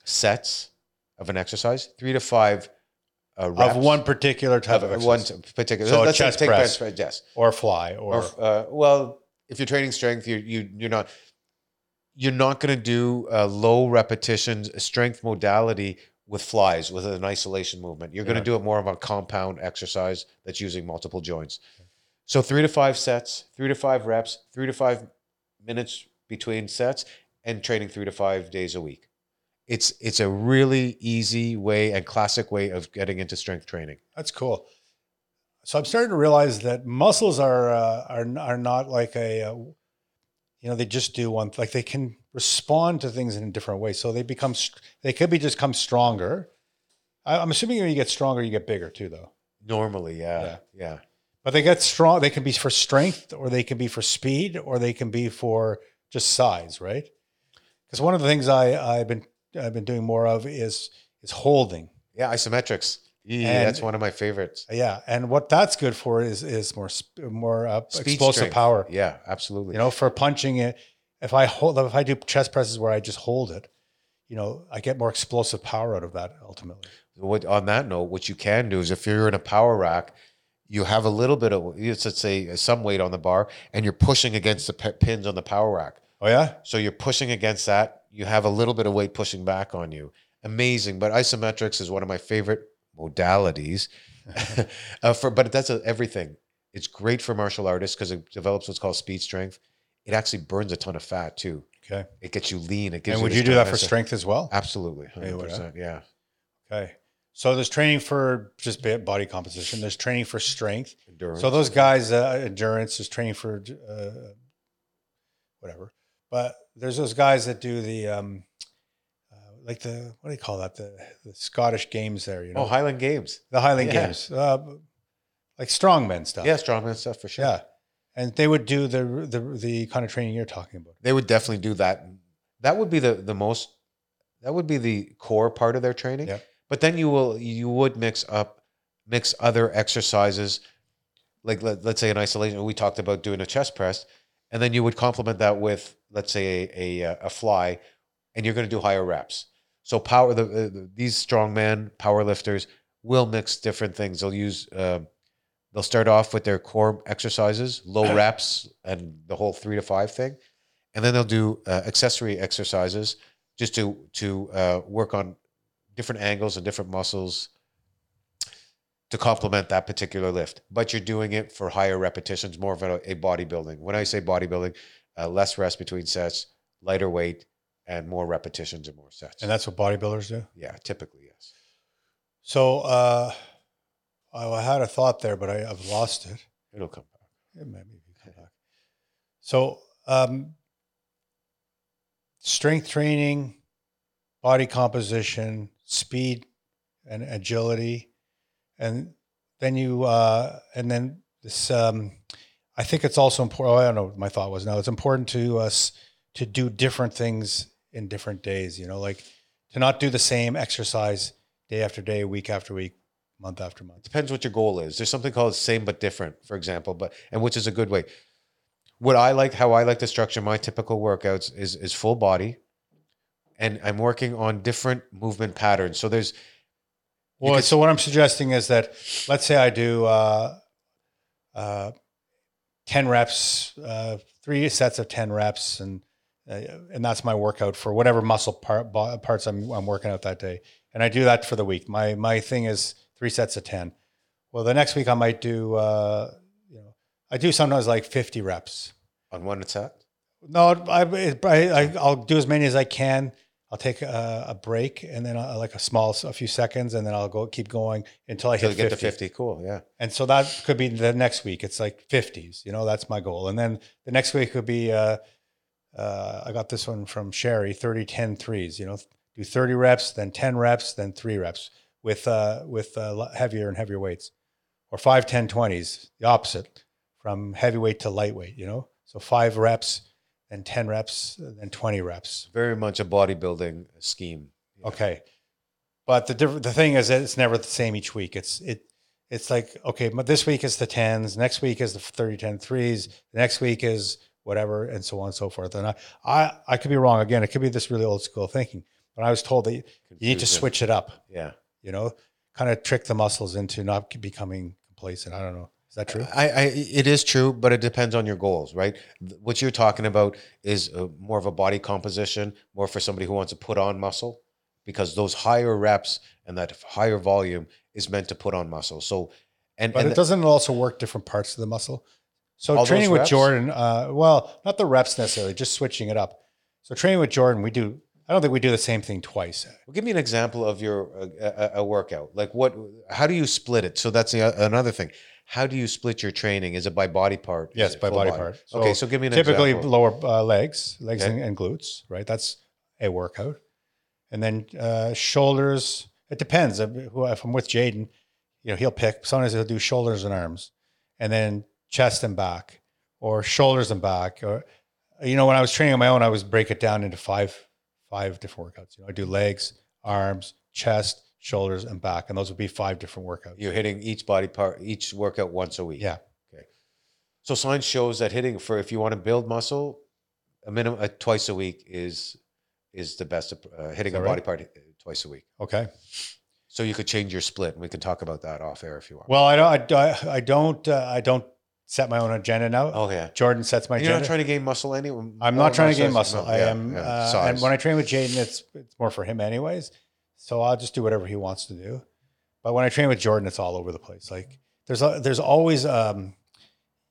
sets of an exercise. Three to five uh, Of one particular type of, of exercise, one particular. So a let's chest take press. bench press, Yes. or fly, or, or uh, well, if you're training strength, you you you're not you're not going to do uh, low repetitions strength modality with flies with an isolation movement. You're going Yeah. to do it more of a compound exercise that's using multiple joints. So three to five sets, three to five reps, three to five minutes between sets, and training three to five days a week. It's it's a really easy way and classic way of getting into strength training. That's cool. So I'm starting to realize that muscles are uh, are are not like a, uh, you know, they just do one. Like they can respond to things in a different way. So they become they could be just come stronger. I, I'm assuming when you get stronger, you get bigger too, though. Normally, yeah, Yeah. yeah. But they get strong. They can be for strength, or they can be for speed, or they can be for just size, right? Because one of the things I I've been I've been doing more of is is holding. Yeah, isometrics. Yeah, And- that's one of my favorites. Yeah, and what that's good for is is more more uh, explosive strength. power. Yeah, absolutely. You know, for punching it, if I hold, if I do chest presses where I just hold it, you know, I get more explosive power out of that ultimately. what on that note, what you can do is if you're in a power rack, you have a little bit of let's say some weight on the bar, and you're pushing against the p- pins on the power rack. Oh yeah, So you're pushing against that. You have a little bit of weight pushing back on you. Amazing. But isometrics is one of my favorite modalities. uh, for but that's a, everything. It's great for martial artists because it develops what's called speed strength. It actually burns a ton of fat too. okay. It gets you lean. It gives And you would you do that for strength as well? Absolutely, Yeah, you would, huh? 100%, yeah. Okay. So there's training for just body composition. There's training for strength. Endurance. So those guys, uh, endurance is training for uh, whatever. But there's those guys that do the um, uh, like the what do you call that? The the Scottish games there. You know, Oh, Highland Games. the Highland yeah. Games, uh, like strongmen stuff. Yeah, strongman stuff for sure. yeah. And they would do the the the kind of training you're talking about. They would definitely do that. That would be the the most. That would be the core part of their training. Yep. But then you will you would mix up mix other exercises, like let, let's say in isolation. We talked about doing a chest press, and then you would complement that with let's say a a, a fly, and you're going to do higher reps. So power the, the these strongman power lifters will mix different things. They'll use. Uh, They'll start off with their core exercises, low reps, and the whole three to five thing, and then they'll do uh, accessory exercises just to to uh, work on different angles and different muscles to complement that particular lift. But you're doing it for higher repetitions, more of a, a bodybuilding. When I say bodybuilding, uh, less rest between sets, lighter weight, and more repetitions and more sets. And that's what bodybuilders do. yeah, typically yes. So uh, I had a thought there, but I, I've lost it. It'll come back. It may maybe come back. So, um, strength training, body composition, speed, and agility, and then you, uh, and then this. Um, I think it's also important. I don't know. what My thought was no. It's important to us to do different things in different days. You know, like to not do the same exercise day after day, week after week, month after month. depends what your goal is. There's something called same but different, for example, but and which is a good way. What I like, how I like to structure my typical workouts is is full body, and I'm working on different movement patterns. So there's Well, so what I'm suggesting is that let's say I do uh, uh, ten reps, uh, three sets of ten reps, and uh, and that's my workout for whatever muscle part, parts I'm I'm working out that day, and I do that for the week. My my thing is three sets of ten. Well, the next week I might do, uh, you know, I do sometimes like fifty reps. on one set. No, I, I, I'll do as many as I can. I'll take a, a break and then I, like a small, a few seconds, and then I'll go keep going until I Until hit get 50. to 50. Cool. Yeah. And so that could be the next week. It's like 50s, you know, that's my goal. And then the next week could be, uh, uh, I got this one from Sherry 30, 10 threes, you know, do 30 reps, then 10 reps, then three reps with, uh, with uh, heavier and heavier weights or five, 10, 20s, the opposite from heavyweight to lightweight, you know, so five reps, then 10 reps, and then 20 reps. Very much a bodybuilding scheme. Okay. But the diff- the thing is that it's never the same each week. It's it it's like okay, but this week is the tens, next week is the 30 10 threes, the next week is whatever, and so on and so forth. And I I, I could be wrong again. It could be this really old school thinking, but I was told that you, you need to switch it up. Yeah. You know, kind of trick the muscles into not becoming complacent. I don't know. Is that true? I, I it is true, but it depends on your goals, right? What you're talking about is uh, more of a body composition, more for somebody who wants to put on muscle, because those higher reps and that higher volume is meant to put on muscle. So, and, But and it doesn't also work different parts of the muscle. So training with? Jordan, uh, well, not the reps necessarily, just switching it up. So training with Jordan, we do. I don't think we do the same thing twice. Well, give me an example of your uh, a, a workout. Like what? How do you split it? So that's the, another thing. How do you split your training? Is it by body part? Is Yes, by full body part. okay, so give me an example. typically example. lower uh, legs, legs Okay. and, and glutes, right? That's a workout. And then uh, shoulders. It depends. If I'm with Jaden, you know, he'll pick. Sometimes he'll do shoulders and arms, and then chest and back, or shoulders and back. Or you know, when I was training on my own, I was break it down into five five different workouts. You know, I do legs, arms, chest, shoulders, and back, and those would be five different workouts. You're hitting each body part, each workout once a week. Yeah. Okay. So science shows that hitting for if you want to build muscle, a minimum uh, twice a week is is the best. Uh, hitting a body part uh, twice a week. Okay. So you could change your split, and we can talk about that off air if you want. Well, I don't. I, I don't. Uh, I don't set my own agenda now. oh yeah. Jordan sets my You're agenda. not trying to gain muscle anyway. I'm Oh, not trying to gain muscle. no, I yeah, am, yeah, uh, and when I train with Jaden, it's it's more for him anyways. So I'll just do whatever he wants to do. But when I train with Jordan, it's all over the place. Like there's a, there's always um,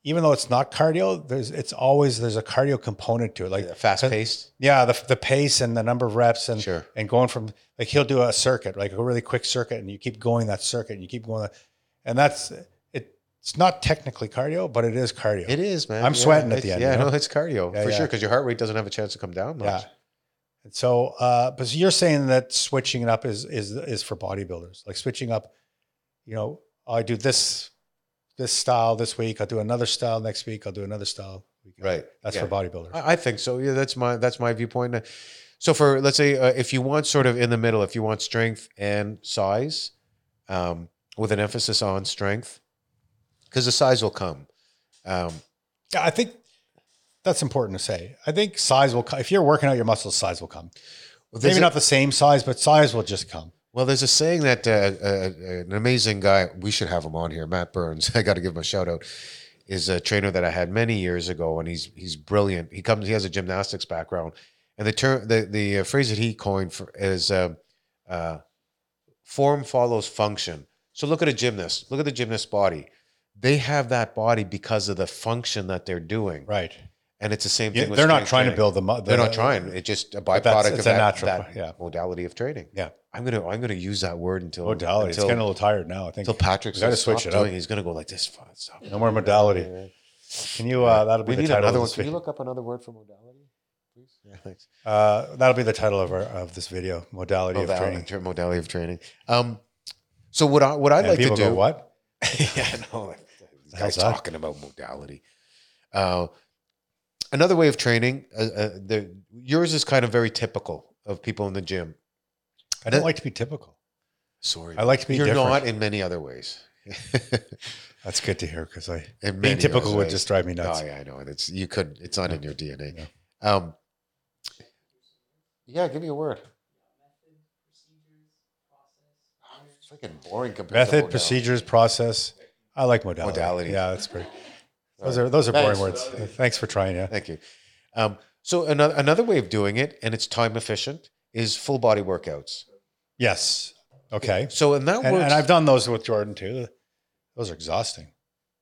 even though it's not cardio, there's it's always there's a cardio component to it. Like fast paced. yeah, the the pace and the number of reps and Sure. and going from like he'll do a circuit, like a really quick circuit, and you keep going that circuit, and you keep going, that, and that's it. It's not technically cardio, but it is cardio. It is, man. I'm sweating at the end, Yeah, you know? no, it's cardio Yeah, for yeah. sure because your heart rate doesn't have a chance to come down much. Yeah. And so, uh, but so you're saying that switching it up is is is for bodybuilders, like switching up. You know, I do this this style this week. I'll do another style next week. I'll do another style. Right. That's Yeah. for bodybuilders. I I think so. Yeah, that's my that's my viewpoint. So for let's say uh, if you want sort of in the middle, if you want strength and size, um, with an emphasis on strength, because the size will come. Um, Yeah, I think that's important to say. I think size will come if you're working out your muscles. Size will come. well, Maybe not the same size, but size will just come. Well, there's a saying that uh, uh, an amazing guy, we should have him on here, Matt Burns. I got to give him a shout out. Is a trainer that I had many years ago, and he's he's brilliant. He comes, he has a gymnastics background, and the term, the the uh, phrase that he coined for is um, uh, form follows function. So look at a gymnast. Look at the gymnast body. They have that body because of the function that they're doing, Right. And it's the same thing. with they're not trying to build them up. They're not trying. It's just a But that's- byproduct it's of a that, natural that yeah. modality of training. Yeah. I'm gonna I'm gonna use that word until Modality. it's until, getting a little tired now. I think. until Patrick We gotta switch it up. doing. He's gonna go like this. Stop. No more modality. Can you? Uh, that'll be We the need title another one. Can you look up another word for modality, please? Yeah, thanks. Uh, that'll be the title of our of this video. Modality of training. tra- modality of training. Um, so what I what I'd like to do? go, what? yeah, I know. Like, this hell's guy's talking about modality. Uh, another way of training. Uh, uh, the yours is kind of very typical of people in the gym. I don't That- like to be typical. Sorry, I like to be You're different. not in many other ways. That's good to hear because I In being typical other would ways. just drive me nuts. Oh yeah, I know. And it's you could. It's not in your DNA. Yeah. Um. Yeah, give me a word. It's freaking boring compared to Method, modality. procedures, process. I like modality. Modality. Yeah, that's pretty. Those are those are Thanks. boring words. Thanks for trying. Yeah. Thank you. Um, so another another way of doing it, and it's time efficient, is full body workouts. Yes. Okay. So and that And, works. and I've done those with Jordan too. Those are exhausting.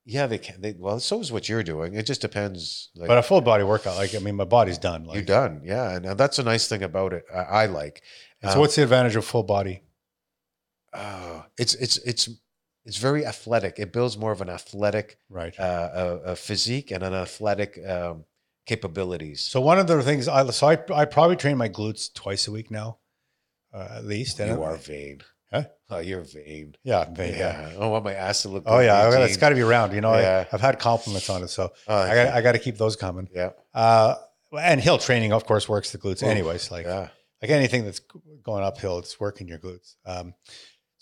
yeah, they can. They, well, so is what you're doing. It just depends. Like But a full body workout, like I mean, my body's done. Like, you're done. Yeah, and uh, that's a nice thing about it. I, I like. and so Um, what's the advantage of full body? uh, it's it's it's it's very athletic. It builds more of an athletic Right. uh, a, a physique and an athletic um, capabilities. So one of the things I so I, I probably train my glutes twice a week now, uh, at least. And you are vain. Huh? Oh, you're vain. Yeah, yeah. Yeah. I want my ass to look. Oh yeah, it's got to be round. You know, Yeah. I, I've had compliments on it, so Oh, I got I got to keep those coming. yeah. Uh, and hill training, of course, works the glutes, Oof, anyways. Like Yeah. like anything that's going uphill, it's working your glutes. Um,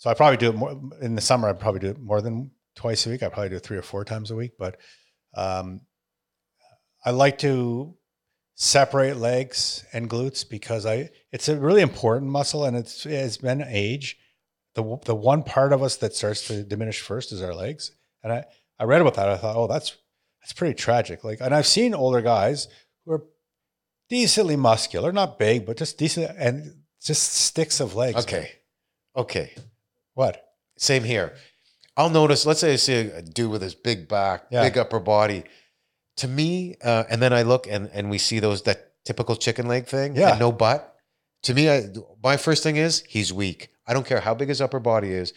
so I probably do it more in the summer. I probably do it more than twice a week. I probably do it three or four times a week. But um, I like to separate legs and glutes because I it's a really important muscle, and it's it's been age. The the one part of us that starts to diminish first is our legs, and I I read about that. I thought, oh, that's that's pretty tragic. Like, and I've seen older guys who are decently muscular, not big, but just decent, and just sticks of legs. Okay. Okay. What? Same here. I'll notice, let's say I see a dude with his big back, Yeah. big upper body. To me, uh, and then I look and, and we see those that typical chicken leg thing Yeah. no butt. To me, I, my first thing is he's weak. I don't care how big his upper body is.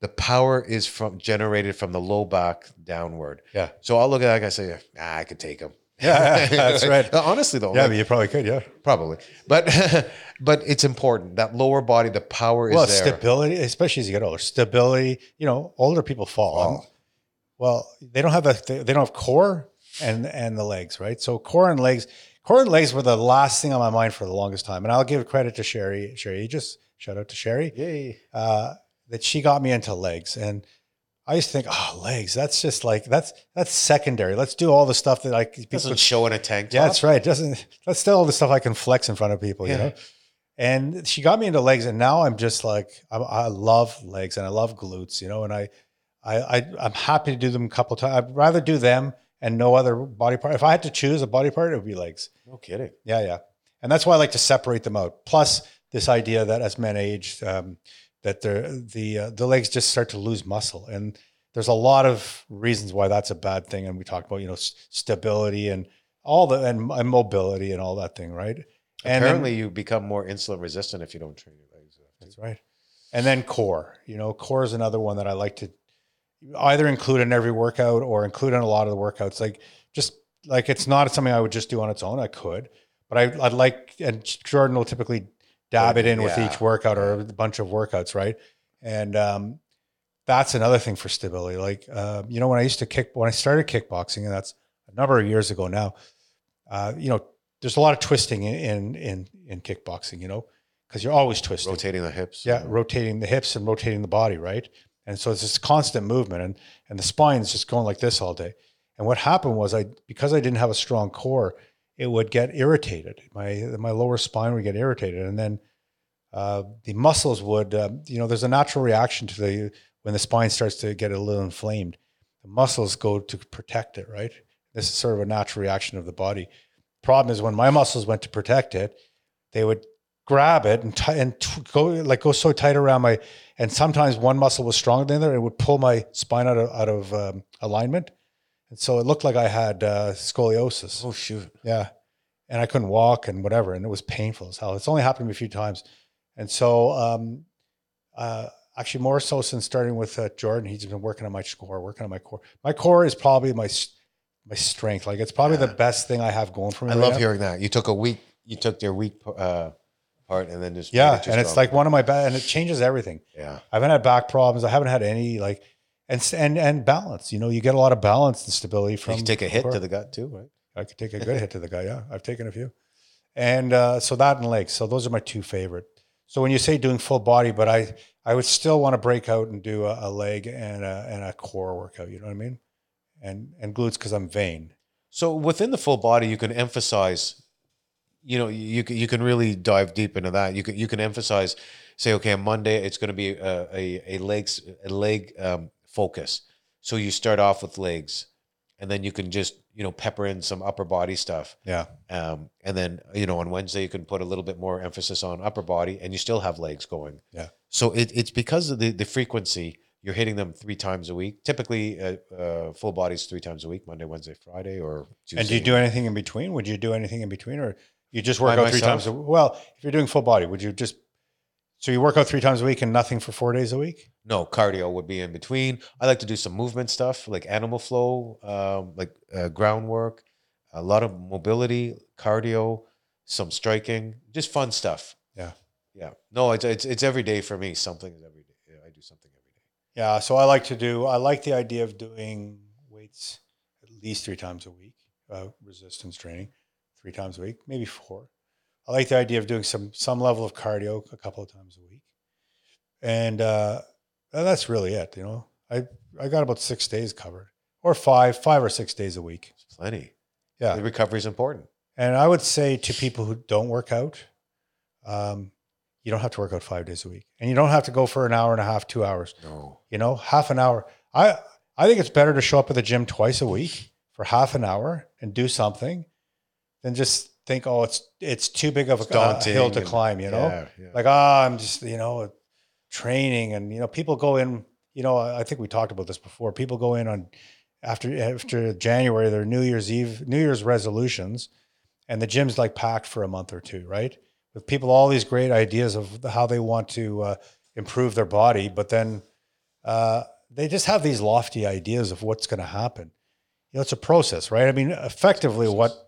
The power is from generated from the low back downward. Yeah. So I'll look at that guy and say, ah, I could take him. Yeah, that's right. Honestly, though, Yeah, like, you probably could. Yeah. probably. But but it's important that lower body, the power is there. stability, especially as you get older. Stability. You know, older people fall. Fall. Well, they don't have a they don't have core and and the legs, right? So core and legs, core and legs were the last thing on my mind for the longest time. And I'll give credit to Sherry. Sherry, just shout out to Sherry. Yay. uh, that she got me into legs. And I used to think, oh, legs, that's just like, that's, that's secondary. Let's do all the stuff that I people, Doesn't show in a tank top. yeah, that's right. Doesn't, let's do all the stuff I can flex in front of people, you know? And she got me into legs and now I'm just like, I, I love legs and I love glutes, you know, and I, I, I I'm happy to do them a couple times. I'd rather do them and no other body part. If I had to choose a body part, it would be legs. No kidding. Yeah, yeah. And that's why I like to separate them out. Plus, this idea that as men age, um, that the the uh, the legs just start to lose muscle, and there's a lot of reasons why that's a bad thing. And we talked about you know stability and all the and, and mobility and all that thing, right? And then- Apparently, you become more insulin resistant if you don't train your legs. that's right. And then core, you know, core is another one that I like to either include in every workout or include in a lot of the workouts. Like just like it's not something I would just do on its own. I could, but I, I'd like, and Jordan will typically dab it in with each workout or a bunch of workouts, right? And um, that's another thing for stability. Like, uh, you know, when I used to kick, when I started kickboxing, and that's a number of years ago now, uh, you know, there's a lot of twisting in in in, in kickboxing, you know, because you're always twisting. Rotating the hips. Yeah, rotating the hips and rotating the body, right? And so it's this constant movement, and and the spine is just going like this all day. And what happened was I because I didn't have a strong core, it would get irritated. My my lower spine would get irritated, and then uh, the muscles would, um, you know, there's a natural reaction to the when the spine starts to get a little inflamed. The muscles go to protect it, right? This is sort of a natural reaction of the body. Problem is when my muscles went to protect it, they would grab it and, t- and t- go like go so tight around my and sometimes one muscle was stronger than the other. It would pull my spine out of out of um, alignment, and so it looked like I had uh, scoliosis. Oh shoot. Yeah, and I couldn't walk and whatever, and it was painful as hell. It's only happened to me a few times, and so um, uh, actually more so since starting with uh, Jordan, he's been working on my core, working on my core. My core is probably my my strength. Like it's probably Yeah. the best thing I have going for me. I right love now. hearing that. You took a week. You took their weak uh, part and then just Yeah, it and it's like one of my best, and it changes everything. Yeah. I haven't had back problems. I haven't had any like, and and and balance. You know, you get a lot of balance and stability from. You can take a hit to the gut too, right? I could take a good hit to the guy. Yeah, I've taken a few, and uh, so that and legs. So those are my two favorite. So when you say doing full body, but I I would still want to break out and do a, a leg and a and a core workout. You know what I mean? And and glutes because I'm vain. So within the full body, you can emphasize, you know, you can you can really dive deep into that. You can you can emphasize, say, okay, on Monday it's going to be a a, a legs a leg um, focus. So you start off with legs, and then you can just you know pepper in some upper body stuff, Yeah, um, and then you know on Wednesday you can put a little bit more emphasis on upper body, and you still have legs going. Yeah. So it, it's because of the the frequency. You're hitting them three times a week. Typically, uh, uh, full bodies three times a week: Monday, Wednesday, Friday, or Tuesday. and do you do anything in between? Would you do anything in between, or you just work By out three times? A, well, if you're doing full body, would you just so you work out three times a week and nothing for four days a week? No, cardio would be in between. I like to do some movement stuff like animal flow, um, like uh, groundwork, a lot of mobility, cardio, some striking, just fun stuff. Yeah. Yeah. No, it's it's, it's every day for me. Something is every day. Yeah, I do something every day. Yeah, so I like to do. I like the idea of doing weights at least three times a week, uh, resistance training, three times a week, maybe four. I like the idea of doing some some level of cardio a couple of times a week, and uh, that's really it. You know, I I got about six days covered, or five, five or six days a week. It's plenty. Yeah, The recovery is important. and I would say to people who don't work out, um, you don't have to work out five days a week, and you don't have to go for an hour and a half, two hours. No. You know, half an hour. I I think it's better to show up at the gym twice a week for half an hour and do something than just think, oh, it's it's too big of a, daunting hill to climb. You know, Yeah, yeah. like ah, I'm just you know training, and you know people go in. You know, I I think we talked about this before. People go in on after after January, their New Year's Eve, New Year's resolutions, and the gym's like packed for a month or two, right? With people all these great ideas of how they want to uh, improve their body, but then uh, they just have these lofty ideas of what's going to happen. You know, it's a process, right? I mean, effectively, what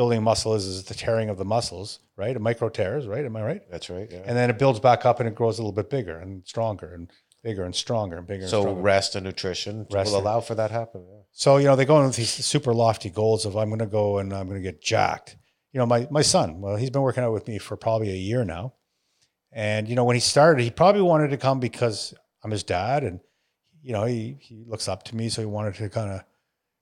building muscle is is the tearing of the muscles, right? A micro tears, right? Am I right? That's right. Yeah. And then it builds back up and it grows a little bit bigger and stronger and bigger and stronger and bigger. and so stronger. rest and nutrition Rest will and- allow for that to happen. Yeah. So, you know, they go into these super lofty goals of I'm going to go and I'm going to get jacked. You know, my, my son, well, he's been working out with me for probably a year now. And, you know, when he started, he probably wanted to come because I'm his dad and, you know, he, he looks up to me. So he wanted to kind of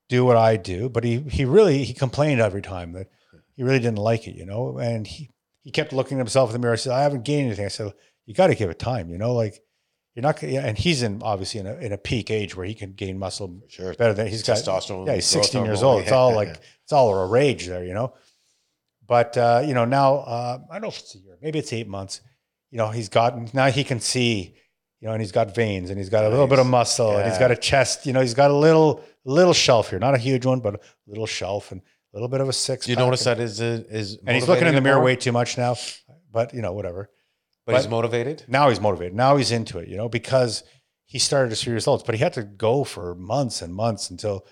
do what I do. But he, he really, he complained every time that he really didn't like it, you know, and he, he kept looking at himself in the mirror. I said, I haven't gained anything. I said, you got to give it time, you know, like you're not, gonna- and he's in obviously in a, in a peak age where he can gain muscle Sure. better than he's got Testosterone. yeah, he's 16 years old. It's all like it's all a rage there, you know. But uh, you know now, uh, I don't know if it's a year, maybe it's eight months. You know, he's gotten now he can see, you know, and he's got veins and he's got a little bit of muscle and he's got a chest. You know, he's got a little little shelf here, not a huge one, but a little shelf and a little bit of a six. Do you notice and, that is is And he's looking in the mirror more? way too much now. But you know, whatever. but, he's motivated. Now he's motivated. Now he's into it, you know, because he started to see results, but he had to go for months and months until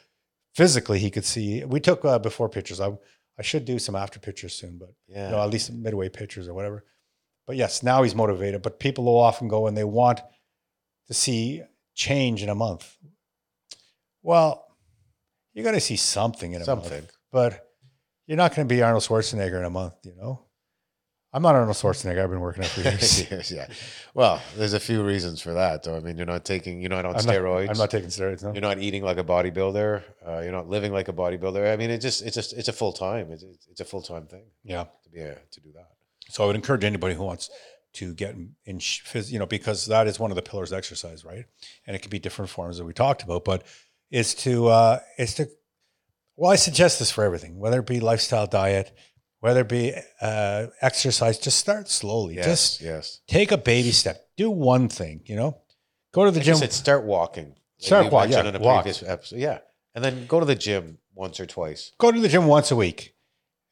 physically he could see. We took uh, before pictures. I, I should do some after pictures soon, but Yeah. you know, at least midway pictures or whatever. But yes, now he's motivated. But people will often go and they want to see change in a month. Well, you're going to see something in a Something. month, but you're not going to be Arnold Schwarzenegger in a month. You know, I'm not Arnold Schwarzenegger. I've been working out for years. Yes, yeah. Well, there's a few reasons for that, though. I mean, you're not taking, you're not on I'm not- steroids. I'm not taking steroids. No. you're not eating like a bodybuilder. Uh, you're not living like a bodybuilder. I mean, it just, it's just, it's a full time. It's, it's a full time thing Yeah. to be a, to do that. So I would encourage anybody who wants to get in- in, you know, because that is one of the pillars of exercise, right? And it can be different forms that we talked about, but is to, uh, is to, well, I suggest this for everything, whether it be lifestyle diet, whether it be uh, exercise, just start slowly. Yes, Just yes. take a baby step. Do one thing, you know, go to the Like gym. said, start walking. Start you walk- yeah, walk. episode. Yeah, and then go to the gym once or twice. go to the gym once a week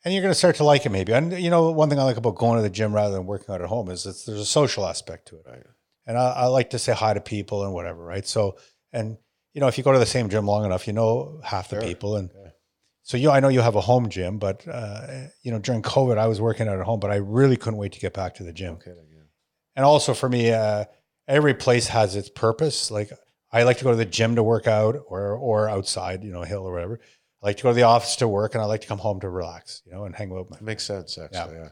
and you're going to start to like it maybe. And you know, one thing I like about going to the gym rather than working out at home is that there's a social aspect to it. Right. And I, I like to say hi to people and whatever, right? So, and you know, if you go to the same gym long enough, you know half the Sure. people. And Yeah. so you, I know you have a home gym, but uh, you know, during COVID, I was working out at home, but I really couldn't wait to get back to the gym. Okay. Yeah. And also for me, uh, every place has its purpose. Like I like to go to the gym to work out or or outside, you know, hill or whatever. I like to go to the office to work, and I like to come home to relax, you know, and hang out with my. Makes sense. Actually, yeah.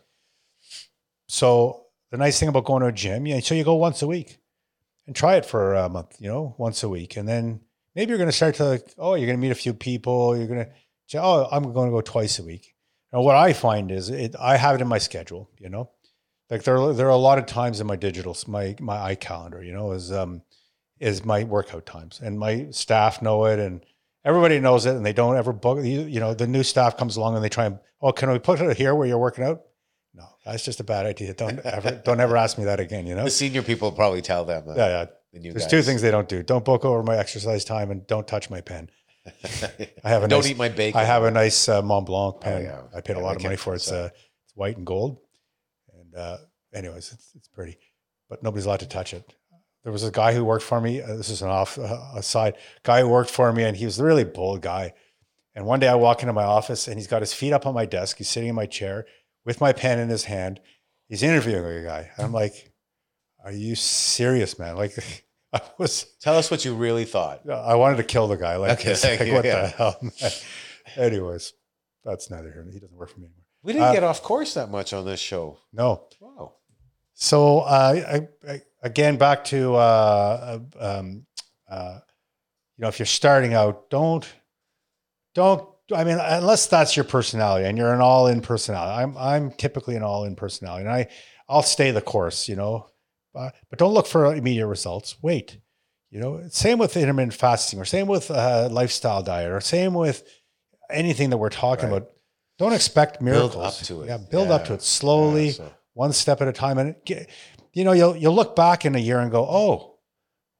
So the nice thing about going to a gym, yeah, so you go once a week and try it for a month, you know, once a week, and then maybe you're going to start to like, oh, you're going to meet a few people. You're going to say, oh, I'm going to go twice a week. Now, what I find is it, I have it in my schedule, you know, like there are, there are a lot of times in my digital, my my iCalendar, you know, is um is my workout times, and my staff know it, and everybody knows it, and they don't ever book. You, you know, the new staff comes along and they try and, oh, can we put it here where you're working out? No, that's just a bad idea. Don't ever don't ever ask me that again. You know, The senior people probably tell them. That, yeah, yeah. The new There's guys. two things they don't do. Don't book over my exercise time, and don't touch my pen. I have a Don't nice- eat my bacon. I have a nice uh, Mont Blanc pen. yeah. I paid a lot of money for it. It's, uh, it's white and gold. And uh, anyways, it's, it's pretty, but nobody's allowed to touch it. There was a guy who worked for me. Uh, this is an off uh, aside. Guy who worked for me, and he was a really bold guy. And one day I walk into my office, and he's got his feet up on my desk. He's sitting in my chair with my pen in his hand. He's interviewing a guy. I'm like, "Are you serious, man?" Like, I was. Tell us what you really thought. I wanted to kill the guy. Like, Okay, like, you, what yeah. the hell? man? Anyways, that's neither here. He doesn't work for me anymore. We didn't Uh, get off course that much on this show. No. Wow. So uh, I, I, again, back to uh, uh, um, uh, you know, if you're starting out, don't don't. I mean, unless that's your personality and you're an all-in personality. I'm I'm typically an all-in personality, and I I'll stay the course. You know, uh, but don't look for immediate results. Wait. You know, same with intermittent fasting, or same with uh, lifestyle diet, or same with anything that we're talking Right. about. Don't expect miracles. Build up to it. Yeah, build up to it slowly, Yeah, so- one step at a time, and get- you know, you'll you'll look back in a year and go, "Oh,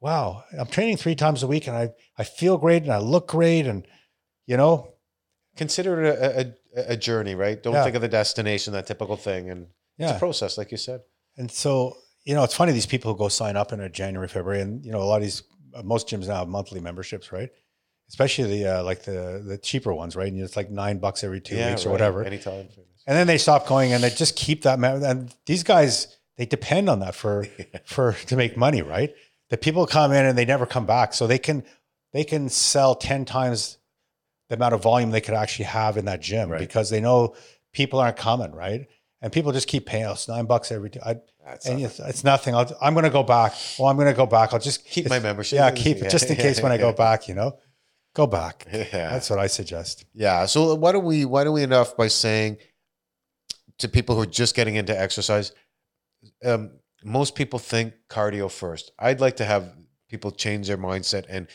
wow, I'm training three times a week, and I I feel great, and I look great, and you know, consider it a, a, a journey, right? Don't Yeah. think of the destination, that typical thing, and it's yeah." a process, like you said. And so, you know, it's funny these people who go sign up in a January, February, and you know, a lot of these uh, most gyms now have monthly memberships, right? Especially the uh, like the the cheaper ones, right? And it's like nine bucks every two weeks or right. whatever. Anytime. And then they stop going, and they just keep that. mem- And these guys, they depend on that for for to make money, right? The people come in and they never come back, so they can they can sell ten times the amount of volume they could actually have in that gym Right. because they know people aren't coming, right? And people just keep paying us nine bucks every day. I, and it's, it's nothing. I'll, I'm going to go back. Well, I'm going to go back. I'll just Keep my membership. Yeah, keep it just in case when I go back. You know, go back. yeah. That's what I suggest. Yeah. So why don't we why don't we end off by saying to people who are just getting into exercise, um, most people think cardio first. I'd like to have people change their mindset and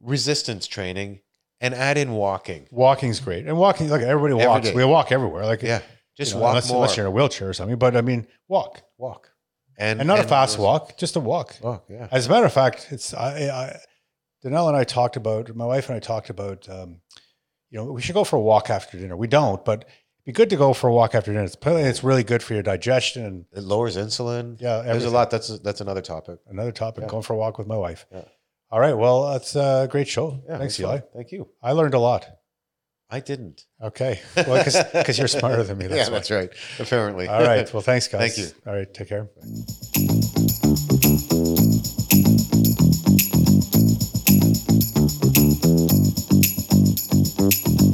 resistance training and add in walking. Walking's great, and walking. Look, everybody walks. day. We walk everywhere. Like Yeah. You Just know, walk unless, more. unless you're in a wheelchair or something. But I mean, walk, walk. And, and not a fast walk, just a walk. Walk. Yeah. As a matter of fact, it's I, I Danelle and I talked about my wife and I talked about um, you know we should go for a walk after dinner. We don't, but it'd be good to go for a walk after dinner. It's it's really good for your digestion and It lowers insulin. yeah, There's a lot. That's that's another topic. Another topic. Yeah. Going for a walk with my wife. Yeah. All right. Well, that's a great show. Yeah. Thanks. Eli. Thank you. I learned a lot. I didn't. Okay. Well, because you're smarter than me. That's yeah, why. that's right. Apparently. All right. Well, thanks, guys. Thank you. All right. Take care. Bye.